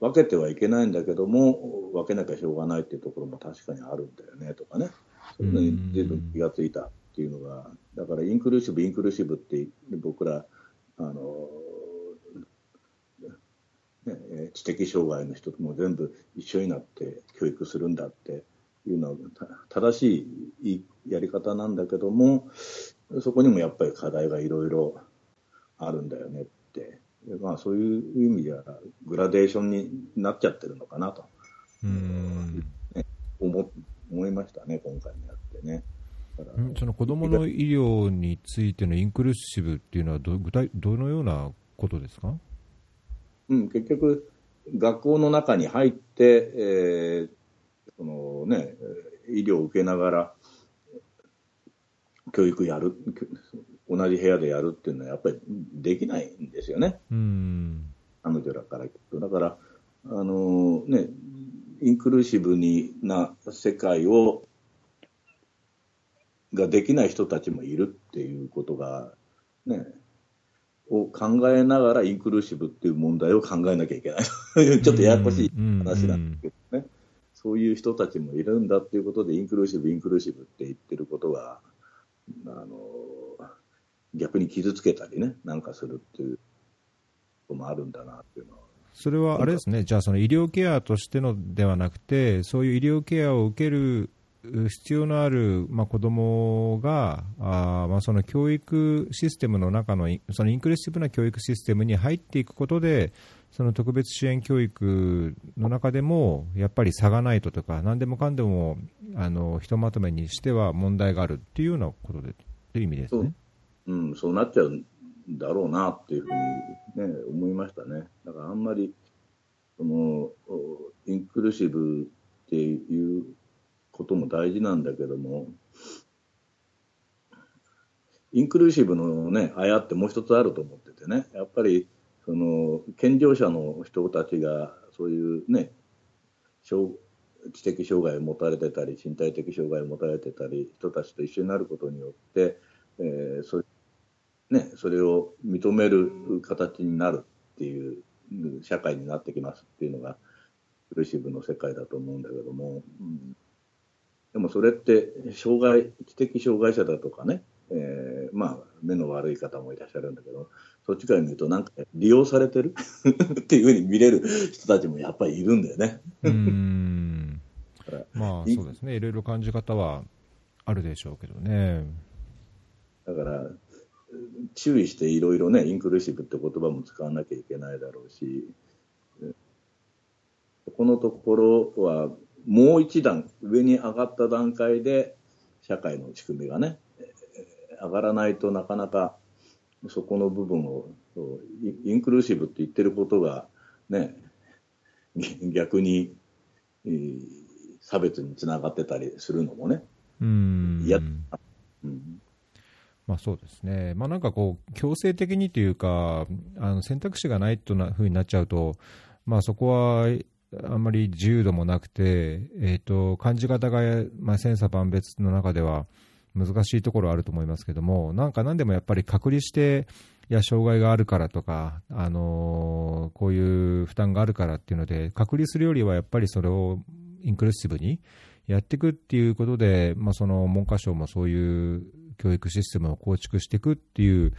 S2: 分けてはいけないんだけども、分けなきゃしょうがないっていうところも確かにあるんだよねとかね、そういうのに随分気がついたっていうのが、だからインクルーシブ、インクルーシブって僕ら、あのね、知的障害の人とも全部一緒になって教育するんだっていうのは正しいやり方なんだけども、そこにもやっぱり課題がいろいろあるんだよねって。まあ、そういう意味ではグラデーションになっちゃってるのかなと、
S1: うん。
S2: ね、思思いましたね、今回にやってね。
S1: その子どもの医療についてのインクルーシブっていうのはど、具体どのようなことですか、
S2: うん、結局、学校の中に入って、えーそのね、医療を受けながら教育やる、同じ部屋でやるっていうのはやっぱりできないんですよね。
S1: うん。
S2: 彼女らから聞くと。だから、あのね、インクルーシブにな世界を、ができない人たちもいるっていうことが、ね、を考えながらインクルーシブっていう問題を考えなきゃいけない。ちょっとややこしい話なんですけどね。そういう人たちもいるんだっていうことで、インクルーシブ、インクルーシブって言ってることが、あの、逆に傷つけたりね、なんかするっていうこともあるんだなっていうのは、
S1: それはあれですね、じゃあ、その医療ケアとしてのではなくて、そういう医療ケアを受ける必要のある、まあ、子供があまあその教育システムの中のそのインクルーシブな教育システムに入っていくことでその特別支援教育の中でもやっぱり差がないととか何でもかんでもあのひとまとめにしては問題があるっていうようなことでという意味ですね。
S2: う,、ん、そうなっちゃうんだろうなっていうふうに、ね、思いましたね。だからあんまりそのインクルーシブっていうことも大事なんだけども、インクルーシブのね、あやってもう一つあると思っててね、やっぱり、その、健常者の人たちが、そういうね、知的障害を持たれてたり、身体的障害を持たれてたり、人たちと一緒になることによって、えー、それ、ね、それを認める形になるっていう社会になってきますっていうのが、クルーシブの世界だと思うんだけども、うん。でもそれって障害知的障害者だとかね、えー、まあ目の悪い方もいらっしゃるんだけどそっちから見るとなんか利用されてる？っていうふうに見れる人たちもやっぱりいるんだよね。
S1: うんまあそうですねいろいろ感じ方はあるでしょうけどね。
S2: だから注意していろいろねインクルーシブって言葉も使わなきゃいけないだろうしこのところはもう一段上に上がった段階で社会の仕組みがね、上がらないとなかなかそこの部分をインクルーシブって言ってることがね逆に、差別につながってたりするのもね
S1: うん。うん。まあ、そうですね、まあ、なんかこう強制的にというかあの選択肢がないというふうになっちゃうと、まあ、そこはあんまり自由度もなくて、えーと、感じ方が、まあ、千差万別の中では難しいところあると思いますけども、なんか何でもやっぱり隔離して、いや、障害があるからとか、あのー、こういう負担があるからっていうので、隔離するよりはやっぱりそれをインクルーシブにやっていくっていうことで、まあ、その文科省もそういう教育システムを構築していくっていう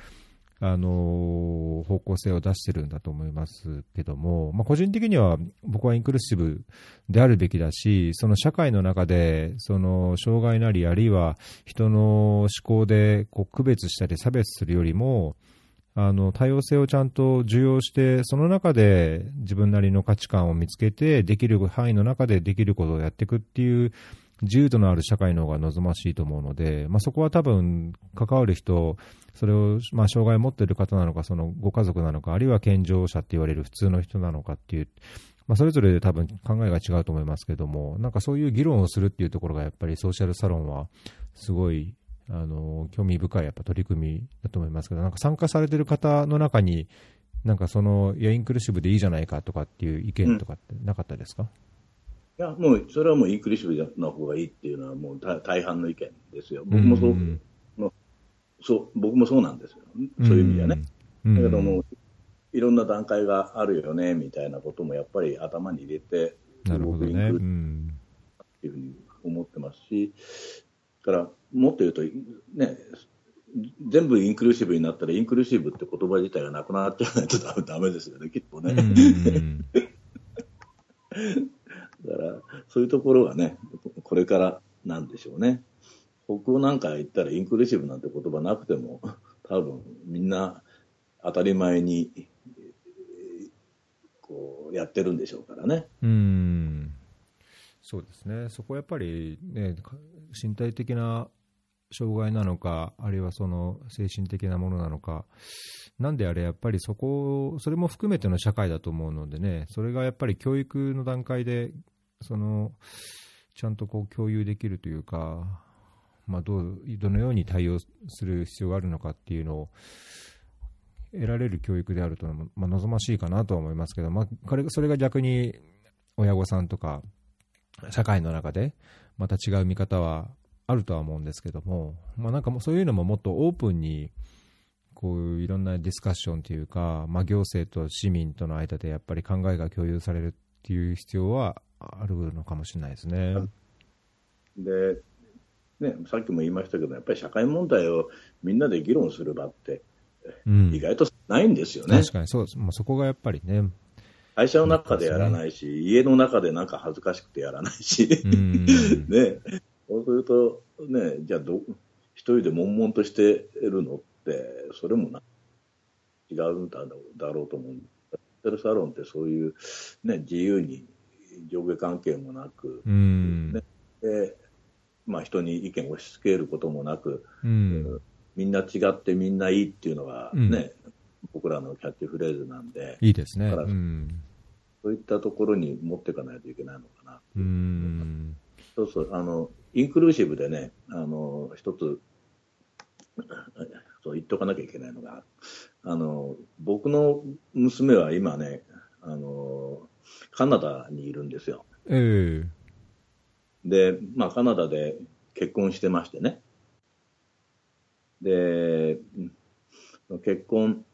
S1: あの方向性を出してるんだと思いますけども、まあ、個人的には僕はインクルーシブであるべきだし、その社会の中で、その障害なり、あるいは人の思考でこう区別したり差別するよりも、あの多様性をちゃんと受容して、その中で自分なりの価値観を見つけて、できる範囲の中でできることをやっていくっていう自由度のある社会の方が望ましいと思うので、まあ、そこは多分、関わる人、それを、まあ、障害を持っている方なのか、そのご家族なのか、あるいは健常者って言われる普通の人なのかっていう、まあ、それぞれで多分考えが違うと思いますけども、なんかそういう議論をするっていうところが、やっぱりソーシャルサロンは、すごい、あの、興味深いやっぱ取り組みだと思いますけど、なんか参加されている方の中に、なんかその、いや、インクルーシブでいいじゃないかとかっていう意見とかってなかったですか、うん
S2: いや、もう、それはもうインクルーシブな方がいいっていうのは、もう大半の意見ですよ。僕もそう、うんそう、僕もそうなんですよ。そういう意味ではね。だけども、いろんな段階があるよね、みたいなこともやっぱり頭に入れて、
S1: なるほどね。
S2: っていうふうに思ってますし、から、もっと言うと、ね、全部インクルーシブになったら、インクルーシブって言葉自体がなくなっちゃわないとダメですよね、きっとね。だから、そういうところがね、これからなんでしょうね。北欧なんか行ったらインクルーシブなんて言葉なくても、多分みんな当たり前に、こうやってるんでしょうからね。
S1: うんそうですね、そこはやっぱり、ね、身体的な障害なのか、あるいはその精神的なものなのか、なんであれ、やっぱりそこ、それも含めての社会だと思うのでね、それがやっぱり教育の段階でそのちゃんとこう共有できるというか、まあ、どうどのように対応する必要があるのかっていうのを得られる教育であるというのも、まあ、望ましいかなとは思いますけど、まあ、それが逆に親御さんとか社会の中でまた違う見方はあるとは思うんですけども、まあ、なんかもうそういうのももっとオープンにこういういろんなディスカッションというか、まあ、行政と市民との間でやっぱり考えが共有されるっていう必要はあるのかもしれないですね。
S2: でね、さっきも言いましたけど、やっぱり社会問題をみんなで議論する場って、意外とないんですよね。
S1: 確かにそうです、もうそこがやっぱりね、
S2: 会社の中でやらないし、ね、家の中でなんか恥ずかしくてやらないし、ね、そうすると、ね、じゃあど、一人で悶々としてるのって、それもな違うんだろうと思う。サロンってそういう、ね、自由に上下関係もなく、ね、でまあ、人に意見を押し付けることもなく、みんな違ってみんないいっていうのがね、僕らのキャッチフレーズなんで、
S1: いいですね。
S2: そういったところに持っていかないといけないのかな。うん。そうそうあの、インクルーシブでね、あの一つ そう言っとかなきゃいけないのが、あの僕の娘は今ねあの、カナダにいるんですよ。
S1: え
S2: ー、で、まあ、カナダで結婚してましてね。で、結婚、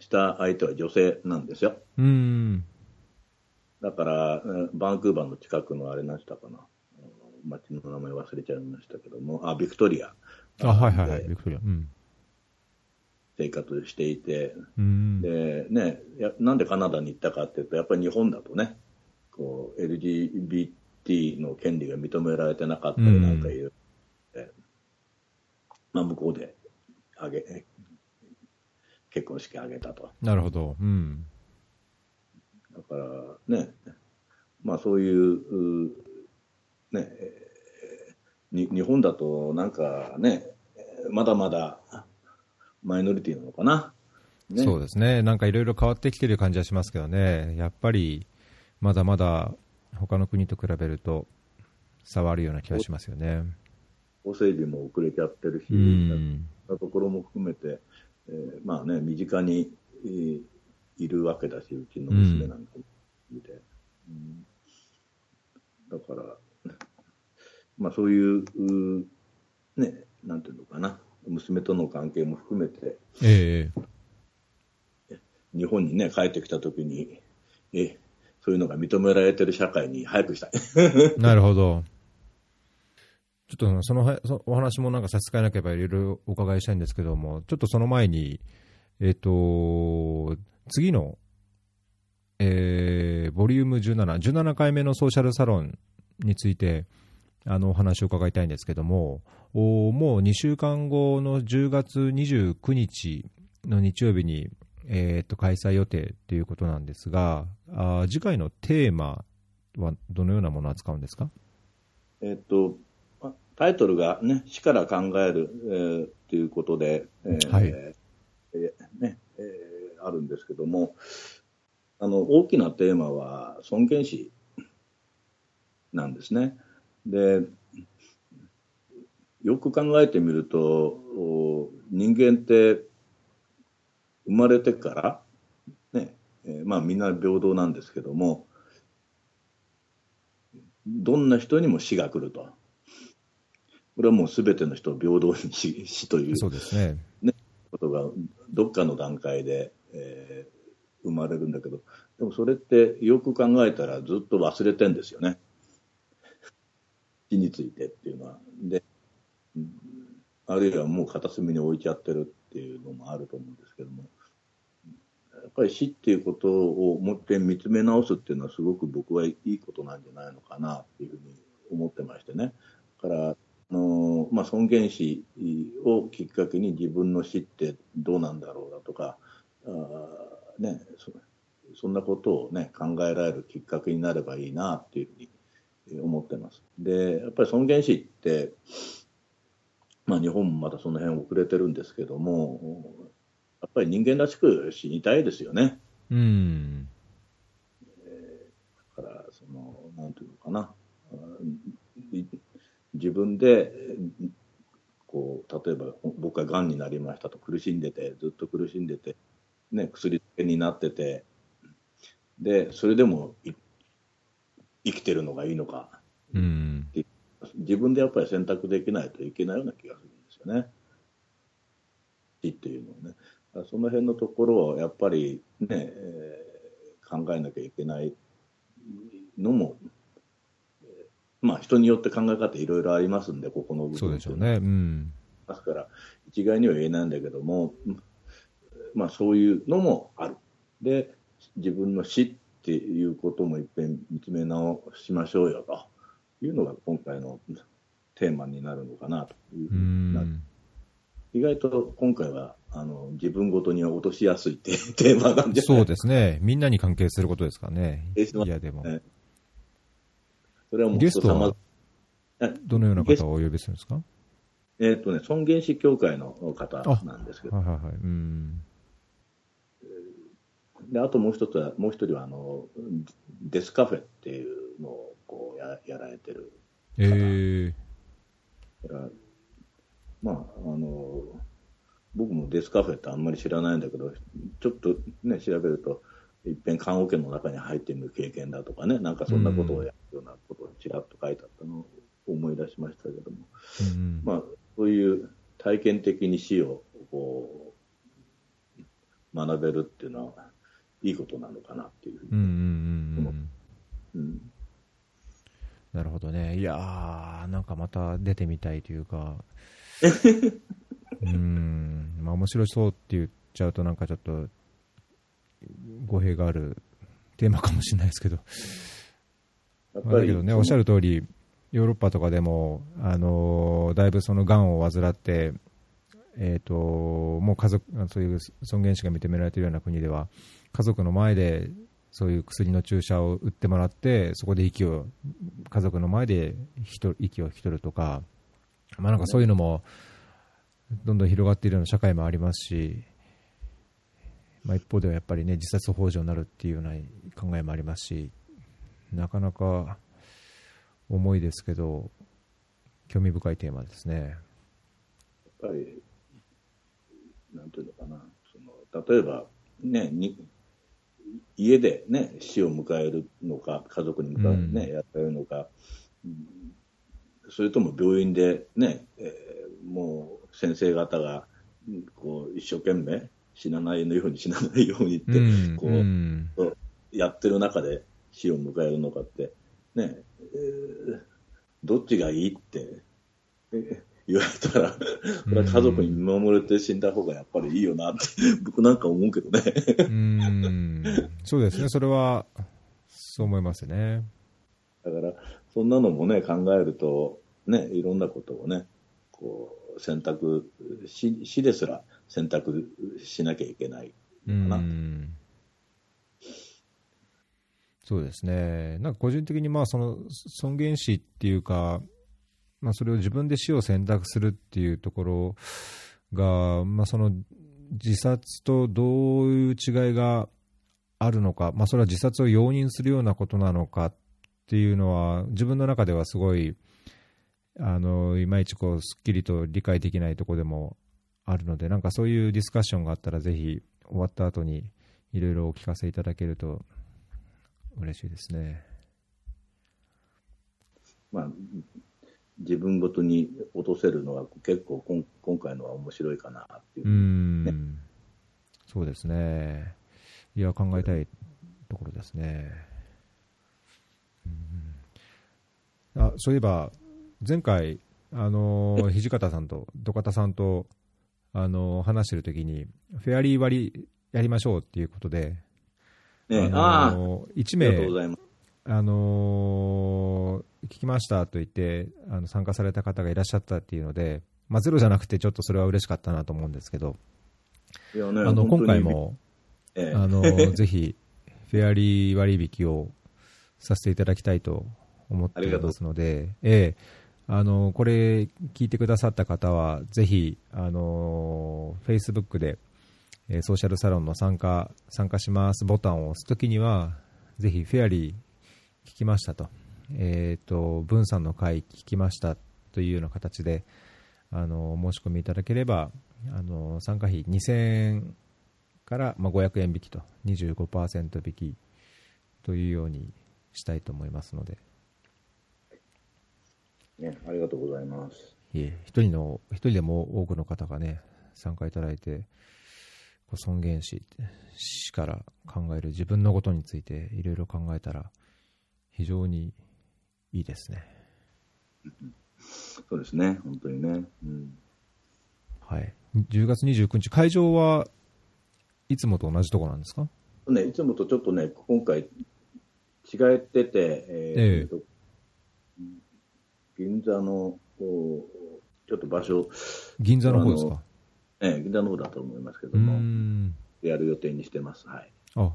S2: した相手は女性なんですよ。
S1: うん。
S2: だから、バンクーバーの近くのあれ何したかな。町の名前忘れちゃいましたけども、あ、ビクトリア。
S1: あ、はいはいはい、ビクトリア。うん。
S2: 生活していて、
S1: うん、
S2: で、ね、やなんでカナダに行ったかっていうと、やっぱり日本だとね、こう、LGBT の権利が認められてなかったりなんかいう、うん、まあ、向こうであげ、結婚式あげたと。
S1: なるほど。うん。
S2: だからね、まあそういう、ね、に日本だとなんかね、まだまだマイノリティなのかな？
S1: ね、そうですね、なんかいろいろ変わってきてる感じはしますけどね、やっぱりまだまだ他の国と比べると差はあるような気がしますよね。
S2: 法整備も遅れちゃってるし、うん、なところも含めて、えー、まあね、身近に、えー、いるわけだし、うちの娘なんかも。見て、うん、だから、まあそういう、うね、なんていうのかな、娘との関係も含めて、
S1: え
S2: ー、日本にね、帰ってきたときに、え、そういうのが認められてる社会に早くしたい。
S1: なるほど。ちょっとそのそのお話もなんか差し支えなければいろいろお伺いしたいんですけども、ちょっとその前に、えっ、ー、と、次の、えー、ボリューム17、17回目のソーシャルサロンについて、あのお話を伺いたいんですけども、おもう2週間後の10月29日の日曜日に、えー、と開催予定ということなんですがあ、次回のテーマはどのようなものを扱うんですか、
S2: えっと、タイトルが、ね、死から考える、えー、ということで、えーはいえーねえー、あるんですけどもあの大きなテーマは尊厳死なんですね。でよく考えてみると人間って生まれてからね、えー、まあみんな平等なんですけどもどんな人にも死が来ると。これはもうすべての人を平等に死死という
S1: そうですね、
S2: ね、ことがどっかの段階で、えー、生まれるんだけど、でもそれってよく考えたらずっと忘れてんですよね。死についてっていうのは。で、あるいはもう片隅に置いちゃってるっていうのもあると思うんですけども、やっぱり死っていうことをもって見つめ直すっていうのはすごく僕はいいことなんじゃないのかなっていうふうに思ってましてね。だから、あのまあ、尊厳死をきっかけに自分の死ってどうなんだろうだとか、あねそ、そんなことをね、考えられるきっかけになればいいなっていうふうに思ってます。で、やっぱり尊厳死って、まあ日本もまだその辺遅れてるんですけども、やっぱり人間らしく死にたいですよね。
S1: うん。
S2: えー、だから、その、なんていうのかな。自分で、こう、例えば僕が癌になりましたと苦しんでて、ずっと苦しんでて、ね、薬漬けになってて、で、それでも生きてるのがいいのか、
S1: うん、
S2: 自分でやっぱり選択できないといけないような気がするんですよね。死っていうのはね。その辺のところをやっぱりね、えー、考えなきゃいけないのも、まあ人によって考え方いろいろありますんで、ここの部分
S1: そうでしょうね。うん。
S2: ですから、一概には言えないんだけども、まあそういうのもある。で、自分の死っていうこともいっぺん見つめ直しましょうよというのが今回のテーマになるのかなというふうにな意外と今回はあの自分ごとに落としやすいって テーマなんじゃ
S1: そうですね。みんなに関係することですからね。いや、でも。
S2: それはもう
S1: ゲストは、どのような方をお呼びするんですか？
S2: えっ、とね、尊厳死協会の方なんですけど。
S1: はいはいはい。うん。
S2: で、あともう一つは、もう一人は、あの、デスカフェっていうのをこうややられてる
S1: 方。え
S2: えー。まあ、あの、僕もデスカフェってあんまり知らないんだけど、ちょっとね、調べると、いっぺん棺桶の中に入ってみる経験だとかね、なんかそんなことをやるようなことをちらっと書いてあったのを思い出しましたけども、うん、まあ、そういう体験的に死をこう学べるっていうのは、いいことなのかなっていうふうに思
S1: う。なるほどね。いやー、なんかまた出てみたいというか、うん、まあ面白そうって言っちゃうとなんかちょっと語弊があるテーマかもしれないですけど、まあ、だけどね、おっしゃる通り、ヨーロッパとかでも、あのー、だいぶそのがんを患って、えーと、もう家族そういう尊厳死が認められているような国では、家族の前でそういう薬の注射を打ってもらって、そこで息を、家族の前で息を引き取るとか、まあ、なんかそういうのもどんどん広がっているような社会もありますし、まあ、一方ではやっぱりね自殺ほう助になるっていうような考えもありますしなかなか重いですけど興味深いテーマですね。
S2: やっぱりなんていうのかなその例えばねに家でね死を迎えるのか家族に迎え、ね、うん、やってるのか、それとも病院でね、えー、もう先生方がこう一生懸命死なないように死なないようにって、うん、こう、うん、やってる中で死を迎えるのかって、ね、えー、どっちがいいって、え言われたら、これは家族に見守れて死んだ方がやっぱりいいよなって、僕なんか思うけどね。
S1: うんそうですね、それは、そう思いますね。
S2: だから、そんなのもね、考えると、ね、いろんなことをね、こう、選択し、死ですら選択しなきゃいけないのかな。
S1: そうですね。なんか個人的にまあその尊厳死っていうか、まあそれを自分で死を選択するっていうところが、まあその自殺とどういう違いがあるのか、まあそれは自殺を容認するようなことなのかっていうのは自分の中ではすごいあのいまいちこうすっきりと理解できないところでもあるのでなんかそういうディスカッションがあったらぜひ終わった後にいろいろお聞かせいただけると嬉しいですね。
S2: まあ、自分ごとに落とせるのは結構こん今回のは面白いかなっていう、ね、うん。
S1: そうですね。いや考えたいところですね。あそういえば、前回、あのー、土方さんと土方さんと、あのー、話してるときに、フェアリー割やりましょうっていうことで、
S2: ね、あの
S1: ー、1名、あのー、聞きましたと言ってあの参加された方がいらっしゃったっていうので、まあ、ゼロじゃなくて、ちょっとそれは嬉しかったなと思うんですけど、
S2: ね、あ
S1: の今回も、ええ、あの ぜひ、フェアリー割引をさせていただきたいと思っていますので、ええ、あのこれ聞いてくださった方は、ぜひ、あのフェイスブックで、えソーシャルサロンの参加、参加しますボタンを押すときには、ぜひ、フェアリー聞きましたと、えっ、ー、と、文さんの回聞きましたというような形で、あの申し込みいただければ、あの参加費2000円から、まあ、500円引きと25%引きというようにしたいと思いますので、
S2: ね、ありがとうございます。
S1: いえ、一人の、一人でも多くの方がね、参加いただいて、尊厳死、死から考える自分のことについていろいろ考えたら、非常にいいですね。
S2: そうですね、本当にね。うん、
S1: はい。10月29日、会場はいつもと同じところなんですか？
S2: ね、いつもとちょっとね、今回、違ってて、えー、ええ、銀座の、ちょっと場所。
S1: 銀座の方ですか？
S2: ええ、銀座の方だと思いますけども、やる予定にしてます。はい。
S1: あ、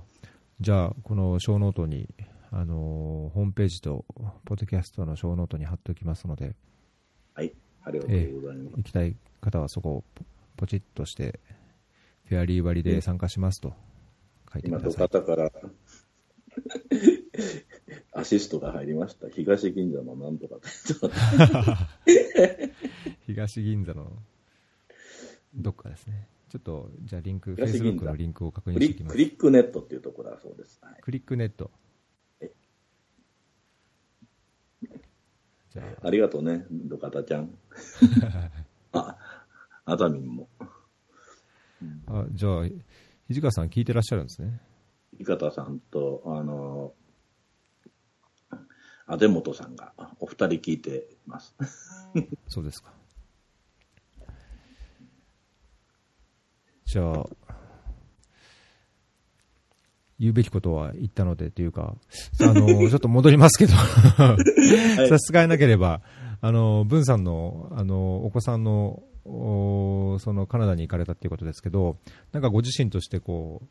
S1: じゃあ、このショーノートに、あのー、ホームページと、ポッドキャストのショーノートに貼っておきますので、
S2: はい、ありがとうございます。
S1: えー、行きたい方はそこをポチッとして、フェアリー割で参加しますと書いてください。
S2: 今、土方から アシストが入りました。東銀座のなんとか
S1: 東銀座のどっかですね。ちょっと、じゃあリンク、フェイスブックのリンクを確認しておきます。
S2: クリックネットっていうところだそうです。はい、
S1: クリックネット。
S2: じゃあ。ありがとうね、土方ちゃん。あ、あざみんも。
S1: あじゃあ、土方さん聞いてらっしゃるんですね。
S2: 土方さんと、あの、あでもとさんが、お二人聞いてます。
S1: そうですか。じゃあ、言うべきことは言ったのでというか、あの、ちょっと戻りますけど差し支えなければ、あの、文さんの、あの、お子さんの、そのカナダに行かれたっていうことですけど、なんかご自身としてこ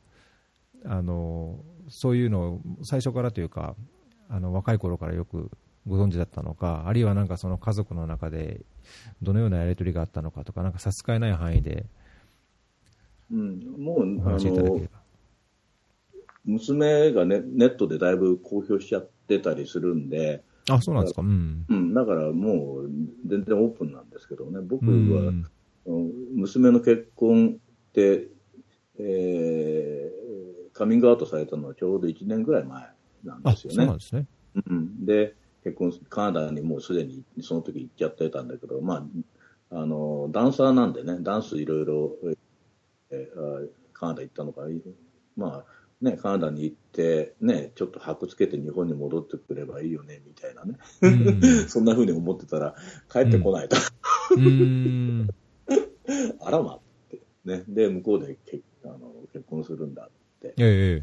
S1: う、あの、そういうのを最初からというか、あの、若い頃からよくご存知だったのか、あるいはなんかその家族の中でどのようなやり取りがあったのかとか、なんか差し支えない範囲で、
S2: うん、もう、お話しいただければ。娘がね、ネットでだいぶ公表しちゃってたりするんで、
S1: あ、そうなんですか。うん。
S2: うん、だからもう全然オープンなんですけどね、僕は、娘の結婚って、えー、カミングアウトされたのはちょうど1年ぐらい前なんですよね。
S1: そうなんですね。
S2: うん。で、結婚、カナダにもうすでにその時行っちゃってたんだけど、まあ、あの、ダンサーなんでね、ダンスいろいろ、えー、カナダ行ったのか、まあ、ね、カナダに行って、ね、ちょっと箔つけて日本に戻ってくればいいよね、みたいなね。うん、そんな風に思ってたら、帰ってこないと。うん、あらまって。ね。で、向こうで結あの結婚するんだって、
S1: え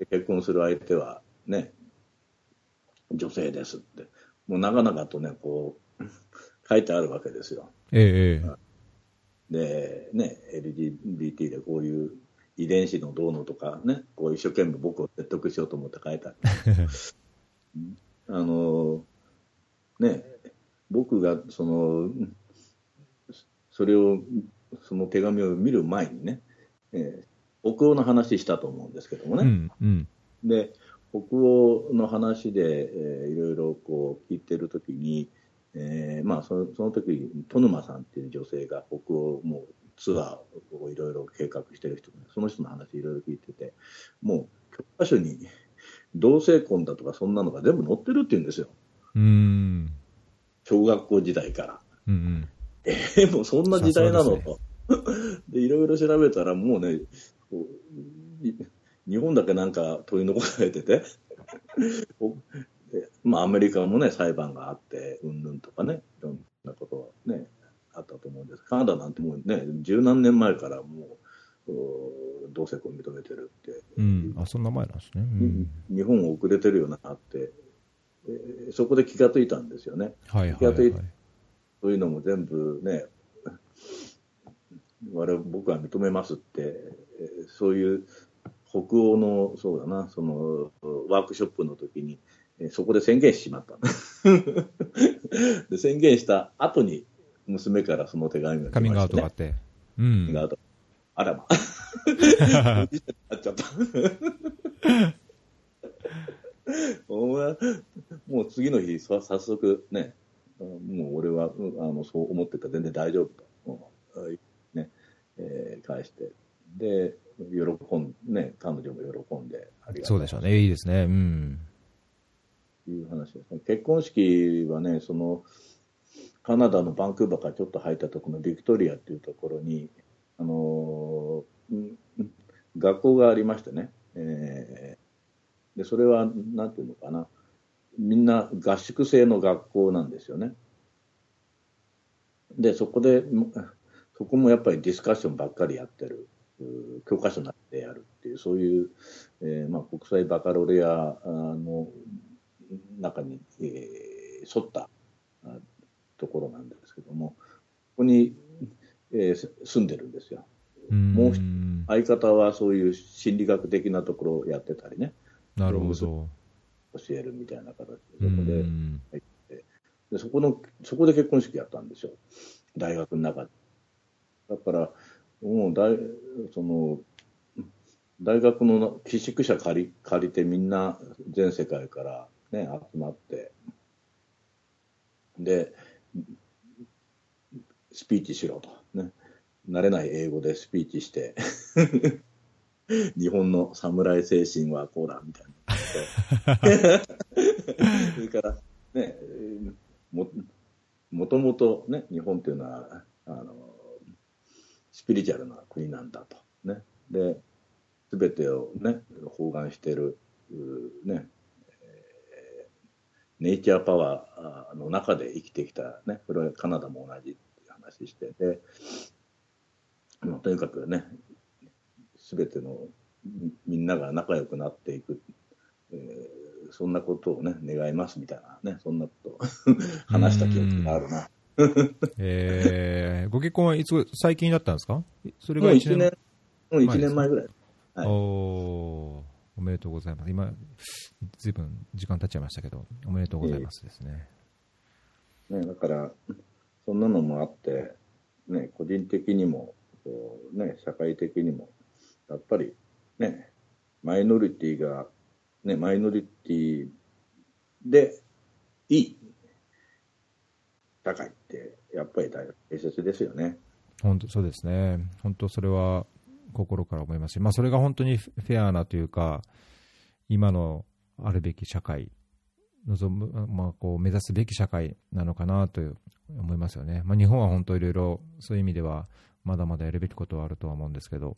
S2: え、結婚する相手は、ね、女性ですって。もう長々とね、こう、書いてあるわけですよ。
S1: ええ。
S2: で、ね、LGBT でこういう遺伝子のどうのとかね、こう一生懸命僕を説得しようと思って書いてあの、ね、僕がその、それを、その手紙を見る前にね、えー、北欧の話したと思うんですけどもね。
S1: うんうん、
S2: で、北欧の話で、えー、いろいろこう聞いてるときに、えー、まあそのその時戸沼さんっていう女性が北欧もツアーをいろいろ計画してる人その人の話いろいろ聞いててもう教科書に同性婚だとかそんなのが全部載ってるって言うんですよ。
S1: うん
S2: 小学校時代から。
S1: うんうん、
S2: えー、もうそんな時代なのと。で、いろいろ調べたらもうね、日本だけなんか取り残されてて まあ、アメリカもね、裁判があって、うんぬんとかね、いろんなことがね、あったと思うんです。カナダなんてもうね、十何年前からもう、同性婚認めてるって。
S1: うん、あ、そんな前なんですね。う
S2: ん、日本遅れてるよなって、えー、そこで気がついたんですよね。
S1: はいはい、はい、気がついて、
S2: そういうのも全部ね、我々僕は認めますって、そういう北欧の、そうだな、そのワークショップの時に、そこで宣言しちまった で。宣言した後に、娘からその手紙が来ました、ね、
S1: カミングアウトがあって。うん。
S2: あらま。なっちゃった。もう次の日、早速ね、もう俺はあのそう思ってた全然大丈夫と、ねえー、返して、で、喜んね、彼女も喜んで、
S1: ありがとうそうでしょうね、いいですね。うん。
S2: いう話ですね。結婚式はね、その、カナダのバンクーバーからちょっと入ったところのビクトリアっていうところに、あのー、学校がありましてね、えー、でそれは、なんていうのかな、みんな合宿制の学校なんですよね。で、そこで、そこもやっぱりディスカッションばっかりやってる。教科書なってやるっていう、そういう、えーまあ、国際バカロレアの中に、えー、沿ったところなんですけども、ここに、えー、住んでるんですよ。もう相方はそういう心理学的なところをやってたりね。
S1: なるほど。
S2: 教えるみたいな形で、そこで入ってでそこの、そこで結婚式やったんですよ。大学の中で。だから、もう大、その、大学の寄宿舎借り借りてみんな全世界からね、集まって、で、スピーチしろと。ね。慣れない英語でスピーチして 日本の侍精神はこうだみたいな。それから、ね、ももともとね、日本っていうのは、あの、スピリチュアルな国なんだと。ね。で、すべてをね、包含している、ね、ネイチャーパワーの中で生きてきた、ね、これはカナダも同じ話して、で、まあ、とにかくね、すべてのみんなが仲良くなっていく、えー、そんなことをね、願いますみたいなね、そんなことを 話した記憶があるな。
S1: えー、ご結婚はいつ、最近だったんですか？それが
S2: 1年もう1年前ぐらい。
S1: はい、おおめでとうございます。今、ずいぶん時間経っちゃいましたけど、おめでとうございますですね。
S2: えー、ね、だから、そんなのもあって、ね、個人的にも、こうね、社会的にも、やっぱりね、マイノリティが、ね、マイノリティでいい社会って、やっぱり大切ですよね。
S1: 本当そうですね。本当それは心から思いますし、まあ、それが本当にフェアなというか、今のあるべき社会、望む、まあ、こう目指すべき社会なのかなと思いますよね。まあ、日本は本当いろいろそういう意味ではまだまだやるべきことはあるとは思うんですけど。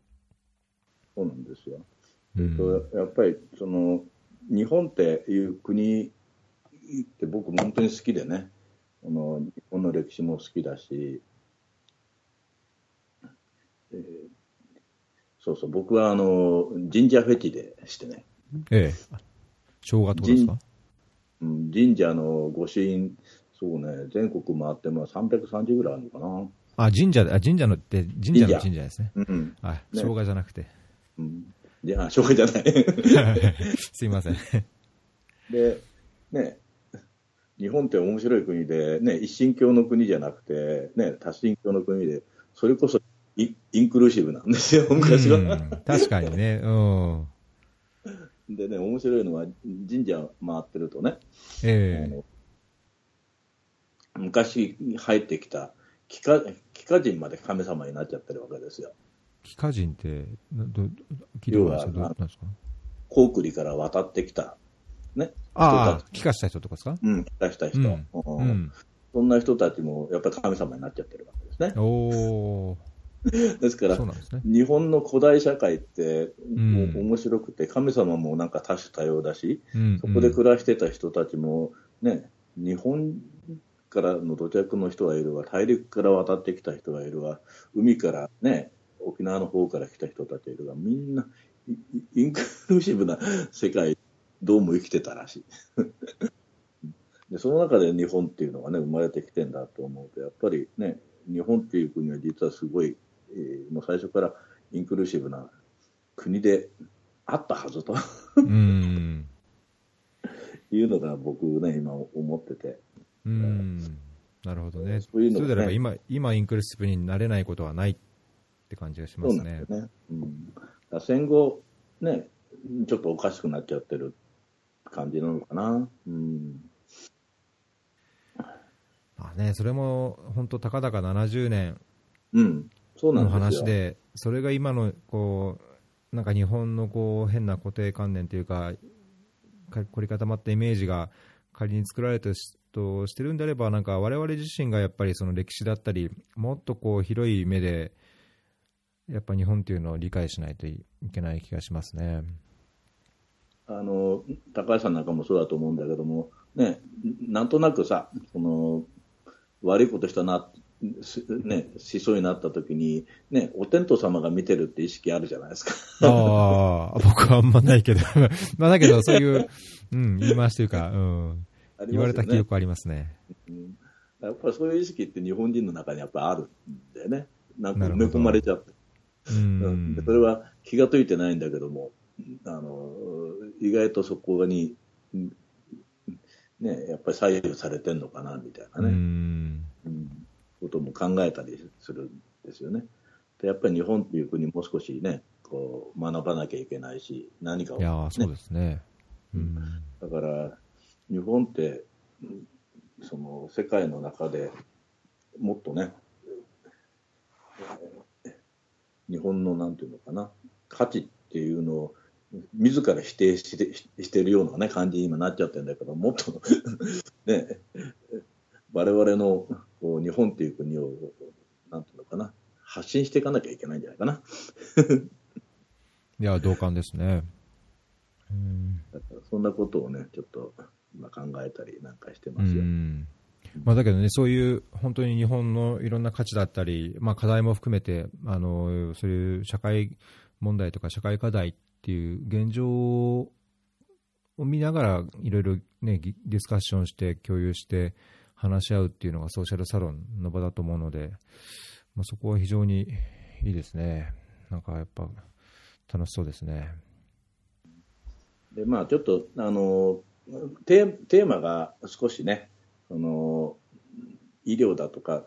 S2: そうなんですよ。うん、とやっぱりその日本っていう国って僕本当に好きでね、この日本の歴史も好きだし、えー、そうそう、僕はあの神社フェチでしてね。
S1: ええ。正月ですか？
S2: 神社の御朱印、そうね、全国回っても330ぐらいあるのかな。
S1: あ、神社で、あ、神社のって、神社の神社ですね。うん。あ、生姜じゃなくて。
S2: うん。いや、生姜じゃない。
S1: すいません。
S2: で、ね、日本って面白い国で、ね、一神教の国じゃなくて、ね、多神教の国で、それこそイインクルーシブなんですよ、昔は。
S1: 確かにね、うん。
S2: でね、面白いのは、神社回ってるとね、
S1: えー、
S2: 昔入ってきた帰化帰化人まで神様になっちゃってるわけですよ。
S1: 帰化人ってど、聞いたことないですかですか？
S2: コークリから渡ってきた、ね。
S1: ああ、帰化した人とかですか？
S2: うん、帰化した人、うんうん、そんな人たちもやっぱり神様になっちゃってるわけですね。
S1: お
S2: ですから、ね、日本の古代社会って、もう面白くて、神様もなんか多種多様だし、うん、そこで暮らしてた人たちも、ね、日本からの土着の人がいるわ、大陸から渡ってきた人がいるわ、海からね、沖縄の方から来た人たちがいるわ、みんなインクルーシブな世界、どうも生きてたらしい。でその中で日本っていうのがね、生まれてきてんだと思うと、やっぱりね、日本っていう国は実はすごい、えー、もう最初からインクルーシブな国であったはずと
S1: うん
S2: いうのが僕ね、今思ってて。
S1: うん、なるほどね。そういうの、ね、であれば今、今インクルーシブになれないことはないって感じがしますね。
S2: そうね。うん、戦後、ね、ちょっとおかしくなっちゃってる感じなのかな。うん。
S1: まあね、それも本当、たかだか70年
S2: の
S1: 話で、それが今のこうなんか日本のこう変な固定観念というか、凝り固まったイメージが仮に作られたとしてるんであれば、なんか我々自身がやっぱりその歴史だったり、もっとこう広い目で、やっぱ日本っていうのを理解しないといけない気がしますね。
S2: あの高橋さんなんかもそうだと思うんだけども、ね、なんとなくさ、その悪いことしたなね、しそうになった時に、ね、お天道様が見てるって意識あるじゃないですか。
S1: ああ、僕はあんまないけど、まあだけどそういう、うん、言い回しというか、うん、ね、言われた記憶ありますね。
S2: うん、やっぱりそういう意識って日本人の中にやっぱあるんだよね。なんか埋め込まれちゃって。うん、それは気が付いてないんだけども、あの、意外とそこに、ね、やっぱり左右されてんのかな、みたいなね。うん、うんことも考えたりするんですよね。でやっぱり日本っていう国もう少しね、こう学ばなきゃいけないし、何かを、
S1: ね、いやそうですね、
S2: うん、だから日本ってその世界の中でもっとね、日本のなんていうのかな、価値っていうのを自ら否定してしてるような、ね、感じに今なっちゃってるんだけど、もっと ね、我々のこう日本っていう国を、なんていうのかな、発信していかなきゃいけないんじゃないかな。
S1: いや、同感ですね。
S2: うん、だからそんなことをね、ちょっと今考えたりなんかしてますよ。
S1: まあ、だけどね、そういう本当に日本のいろんな価値だったり、まあ、課題も含めてあの、そういう社会問題とか社会課題っていう現状を見ながら、いろいろ、ね、ディスカッションして共有して、話し合うっていうのがソーシャルサロンの場だと思うので、まあ、そこは非常にいいですね。なんかやっぱ楽しそうですね。
S2: でまあ、ちょっとあのテーマが少しねその医療だとか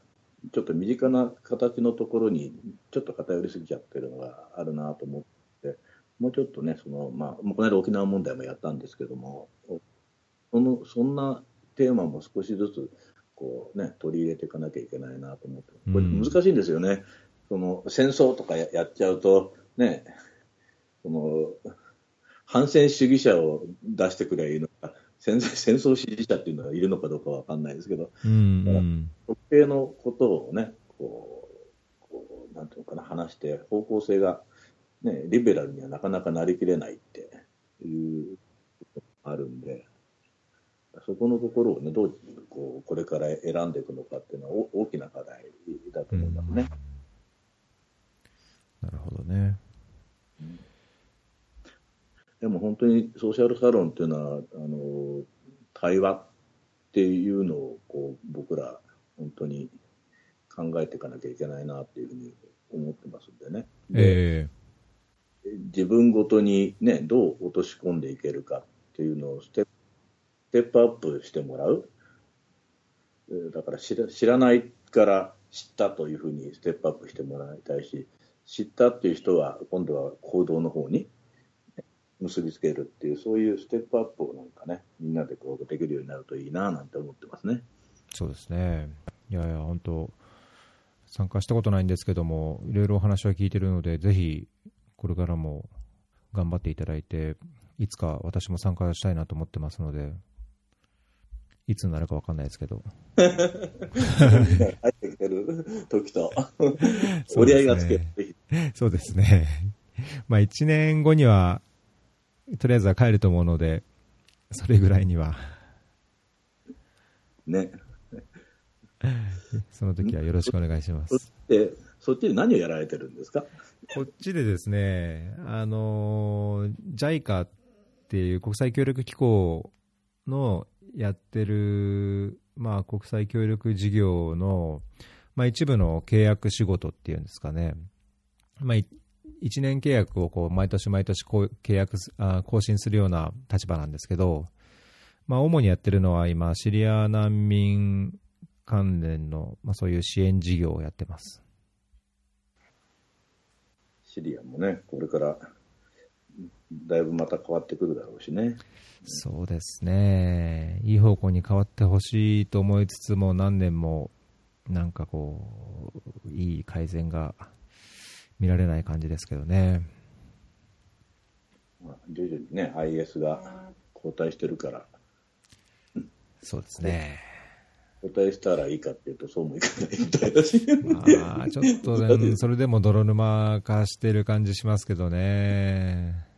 S2: ちょっと身近な形のところにちょっと偏りすぎちゃってるのがあるなと思ってもうちょっとねその、まあ、この間沖縄問題もやったんですけどもそのそんなテーマも少しずつこう、ね、取り入れていかなきゃいけないなと思って、これ難しいんですよね、うん、その戦争とかやっちゃうと、ね、その反戦主義者を出してくればいいのか、戦戦争支持者っていうのがいるのかどうかわかんないですけど、うんうん、特定のことをね、こう、こうなんていうのかな、話して、方向性が、ね、リベラルにはなかなかなりきれないっていうことがあるんで、そこのところをね、どうこうこれから選んでいくのかっていうのは大きな課題だと思いますね。
S1: なるほどね。
S2: でも本当にソーシャルサロンっていうのは、あの対話っていうのをこう僕ら本当に考えていかなきゃいけないなっていうふうに思ってますんでね。で、えー、自分ごとにね、どう落とし込んでいけるかっていうのをステップテップアップしてもらう。だから知ら知らないから知ったというふうにステップアップしてもらいたいし、知ったっていう人は今度は行動の方に結びつけるっていう、そういうステップアップをなんかね、みんなでこうできるようになるといいななんて思ってますね。
S1: そうですね。いやいや、本当参加したことないんですけども、いろいろお話は聞いてるので、ぜひこれからも頑張っていただいて、いつか私も参加したいなと思ってますので、いつになるか分かんないですけど。
S2: 入ってきてる？時と、折り合いがつけ
S1: そうですね。まあ1年後には、とりあえずは帰ると思うので、それぐらいには。
S2: ね。
S1: その時はよろしくお願いします。
S2: そそっちで何をやられてるんですか？
S1: こっちでですね、あの、JICA っていう国際協力機構のやってる、まあ、国際協力事業の、まあ、一部の契約仕事っていうんですかね、まあ、1年契約をこう毎年毎年こう契約あ更新するような立場なんですけど、まあ、主にやってるのは今、シリア難民関連の、まあ、そういう支援事業をやってます。
S2: シリアもね、これからだいぶまた変わってくるだろうしね。
S1: そうですね、いい方向に変わってほしいと思いつつも、何年もなんかこう、いい改善が見られない感じですけどね。
S2: まあ、徐々にね、IS が後退してるから、
S1: そうですね。
S2: 交代したらいいかっていうと、そうもいかないみたいだし。
S1: まあ、ちょっと、ね、それでも泥沼化してる感じしますけどね。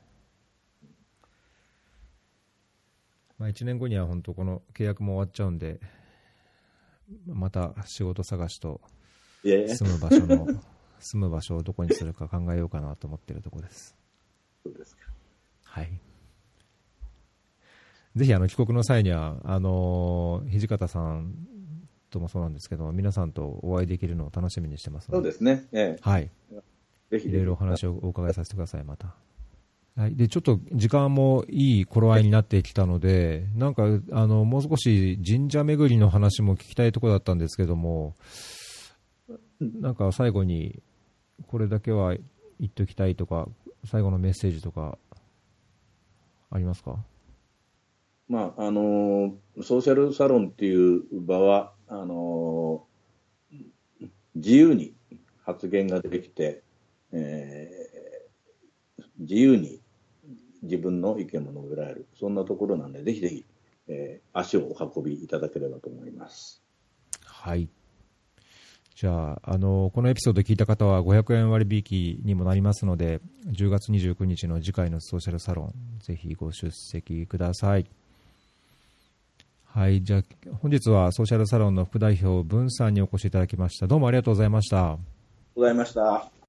S1: まあ、1年後には本当この契約も終わっちゃうんで、また仕事探しと住む場所の、住む場所をどこにするか考えようかなと思ってるところです。
S2: そうですか。
S1: はい。ぜひ、あの、帰国の際には、あのー土方さんともそうなんですけど、皆さんとお会いできるのを楽しみにしてますので、
S2: そうですね。え
S1: はい。
S2: え。ぜひ
S1: いろいろお話をお伺いさせてください、また。はい。で、ちょっと時間もいい頃合いになってきたので、なんか、あの、もう少し神社巡りの話も聞きたいところだったんですけども、なんか最後に、これだけは言っておきたいとか、最後のメッセージとか、ありますか？
S2: まあ、あのソーシャルサロンっていう場は、あの自由に発言ができて、えー自由に自分の意見も述べられる、そんなところなんで、ぜひぜひ、えー足をお運びいただければと思います。
S1: はい。じゃあ、あの、このエピソード聞いた方は500円割引にもなりますので、10月29日の次回のソーシャルサロン、ぜひご出席ください。はい。じゃあ、本日はソーシャルサロンの副代表、文さんにお越しいただきました。どうもありがとうございました。
S2: ございました。